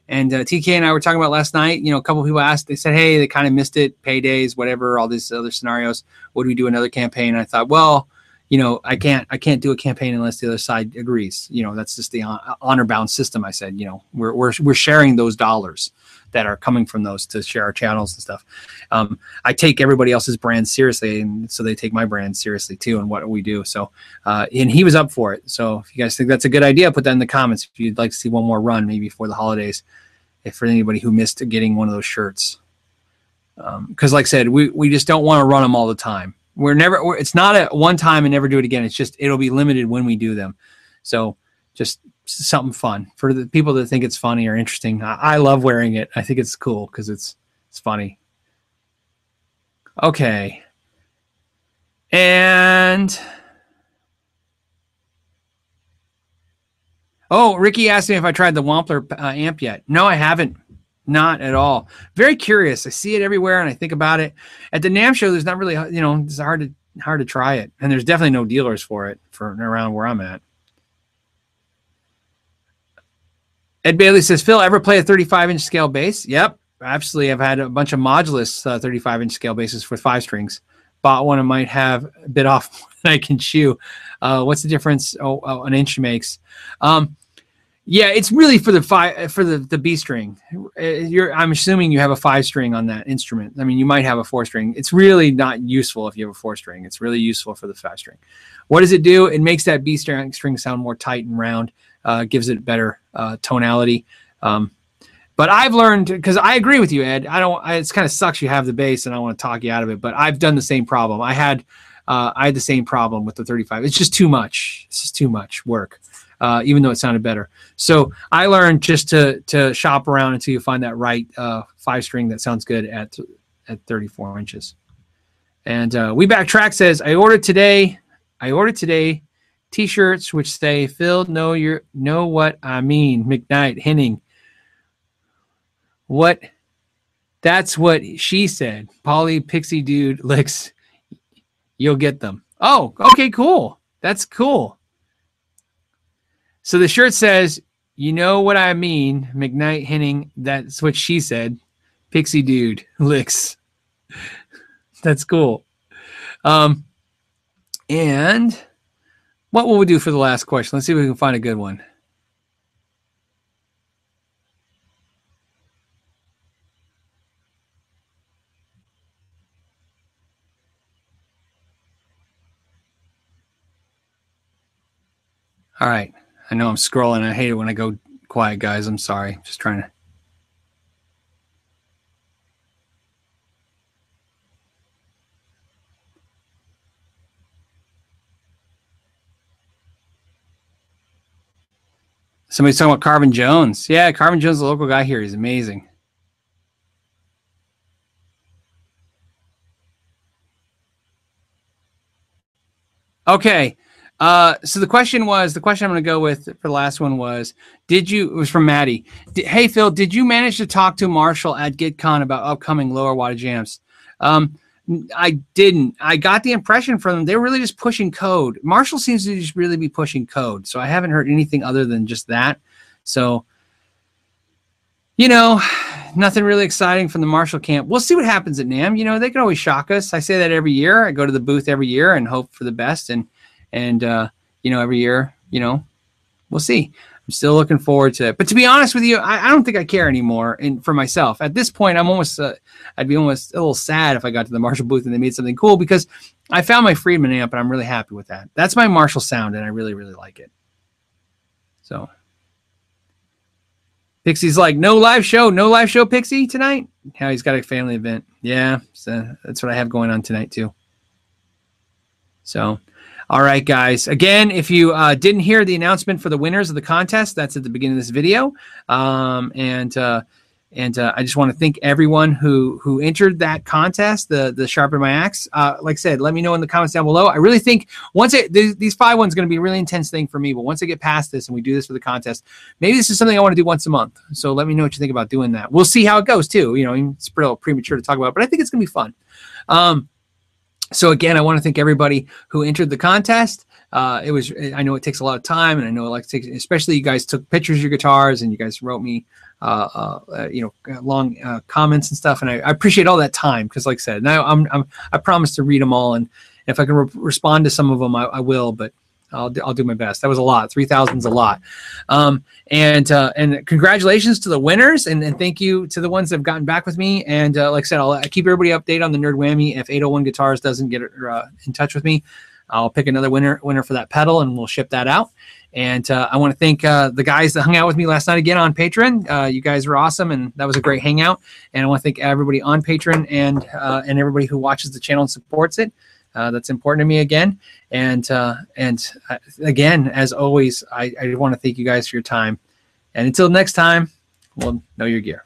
and uh, TK and I were talking about last night. You know, a couple people asked. They said, "Hey, they kind of missed it. Paydays, whatever. All these other scenarios. Would we do another campaign?" And I thought, well, you know, I can't I can't do a campaign unless the other side agrees. You know, that's just the honor bound system. I said, you know, we're we're we're sharing those dollars that are coming from those to share our channels and stuff. Um, I take everybody else's brand seriously, and so they take my brand seriously too, and what we do. So, uh, and he was up for it. So, if you guys think that's a good idea, put that in the comments. If you'd like to see one more run, maybe for the holidays, if for anybody who missed getting one of those shirts, because um, like I said, we we just don't want to run them all the time. We're never. We're, it's not a one time and never do it again. It's just it'll be limited when we do them. So just something fun for the people that think it's funny or interesting. I, I love wearing it. I think it's cool because it's it's funny. Okay. And oh, Ricky asked me if I tried the Wampler uh, amp yet. No, I haven't. Not at all. Very curious. I see it everywhere and I think about it. At the NAMM show, there's not really, you know, it's hard to hard to try it, and there's definitely no dealers for it for around where I'm at. Ed Bailey says, Phil, ever play a 35 inch scale bass? Yep, absolutely. I've had a bunch of modulus uh, 35 inch scale basses with five strings. Bought one, I might have a bit off than I can chew. Uh, what's the difference oh, oh, an inch makes? Um, yeah, it's really for the five for the the B string. Uh, you're, I'm assuming you have a five string on that instrument. I mean, you might have a four string. It's really not useful if you have a four string. It's really useful for the five string. What does it do? It makes that B string string sound more tight and round. Uh, gives it better uh, tonality. Um, but I've learned because I agree with you, Ed. I don't. I, it's kind of sucks you have the bass, and I want to talk you out of it. But I've done the same problem. I had uh, I had the same problem with the 35. It's just too much. It's just too much work uh, even though it sounded better. So I learned just to to shop around until you find that right uh, five string that sounds good at at 34 inches. And uh, we backtrack says I ordered today. I ordered today T-shirts which say "Phil, know your know what I mean." McKnight Henning. What? That's what she said. Polly Pixie Dude licks. You'll get them. Oh, okay, cool. That's cool. So the shirt says, "You know what I mean." McKnight Henning. That's what she said. Pixie dude licks. That's cool. Um, and what will we do for the last question? Let's see if we can find a good one. All right. I know I'm scrolling. I hate it when I go quiet, guys. I'm sorry. Just trying to. Somebody's talking about Carvin Jones. Yeah, Carvin Jones, the local guy here. He's amazing. Okay. Uh, so the question was the question I'm going to go with for the last one was Did you, it was from Maddie. Did, hey, Phil, did you manage to talk to Marshall at GitCon about upcoming lower wattage amps? Um, I didn't. I got the impression from them they were really just pushing code. Marshall seems to just really be pushing code. So I haven't heard anything other than just that. So, you know, nothing really exciting from the Marshall camp. We'll see what happens at NAMM. You know, they can always shock us. I say that every year. I go to the booth every year and hope for the best. And and uh, you know every year you know we'll see i'm still looking forward to it but to be honest with you i, I don't think i care anymore and for myself at this point i'm almost uh, i'd be almost a little sad if i got to the marshall booth and they made something cool because i found my friedman amp and i'm really happy with that that's my marshall sound and i really really like it so Pixie's like, no live show, no live show, Pixie tonight. How he's got a family event. Yeah, so that's what I have going on tonight too. So, all right, guys. Again, if you uh, didn't hear the announcement for the winners of the contest, that's at the beginning of this video. Um, and uh, and uh, I just want to thank everyone who who entered that contest, the the sharpen my axe. Uh, like I said, let me know in the comments down below. I really think once it th- these five ones going to be a really intense thing for me, but once I get past this and we do this for the contest, maybe this is something I want to do once a month. So let me know what you think about doing that. We'll see how it goes too. You know, it's pretty premature to talk about, but I think it's going to be fun. Um, so again, I want to thank everybody who entered the contest. Uh, it was I know it takes a lot of time, and I know it like takes, especially you guys took pictures of your guitars, and you guys wrote me, uh, uh, uh you know, long uh, comments and stuff, and I, I, appreciate all that time because, like I said, now I'm, I'm I promise to read them all, and if I can re- respond to some of them, I, I will. But I'll, I'll do my best. That was a lot. 3,000 is a lot. Um, and uh, and congratulations to the winners, and, and thank you to the ones that have gotten back with me. And uh, like I said, I'll, I'll keep everybody updated on the Nerd Whammy. If 801 Guitars doesn't get uh, in touch with me, I'll pick another winner winner for that pedal, and we'll ship that out. And uh, I want to thank uh, the guys that hung out with me last night again on Patreon. Uh, you guys were awesome, and that was a great hangout. And I want to thank everybody on Patreon and uh, and everybody who watches the channel and supports it. Uh, that's important to me again. And uh, and uh, again, as always, I, I want to thank you guys for your time. And until next time, well, know your gear.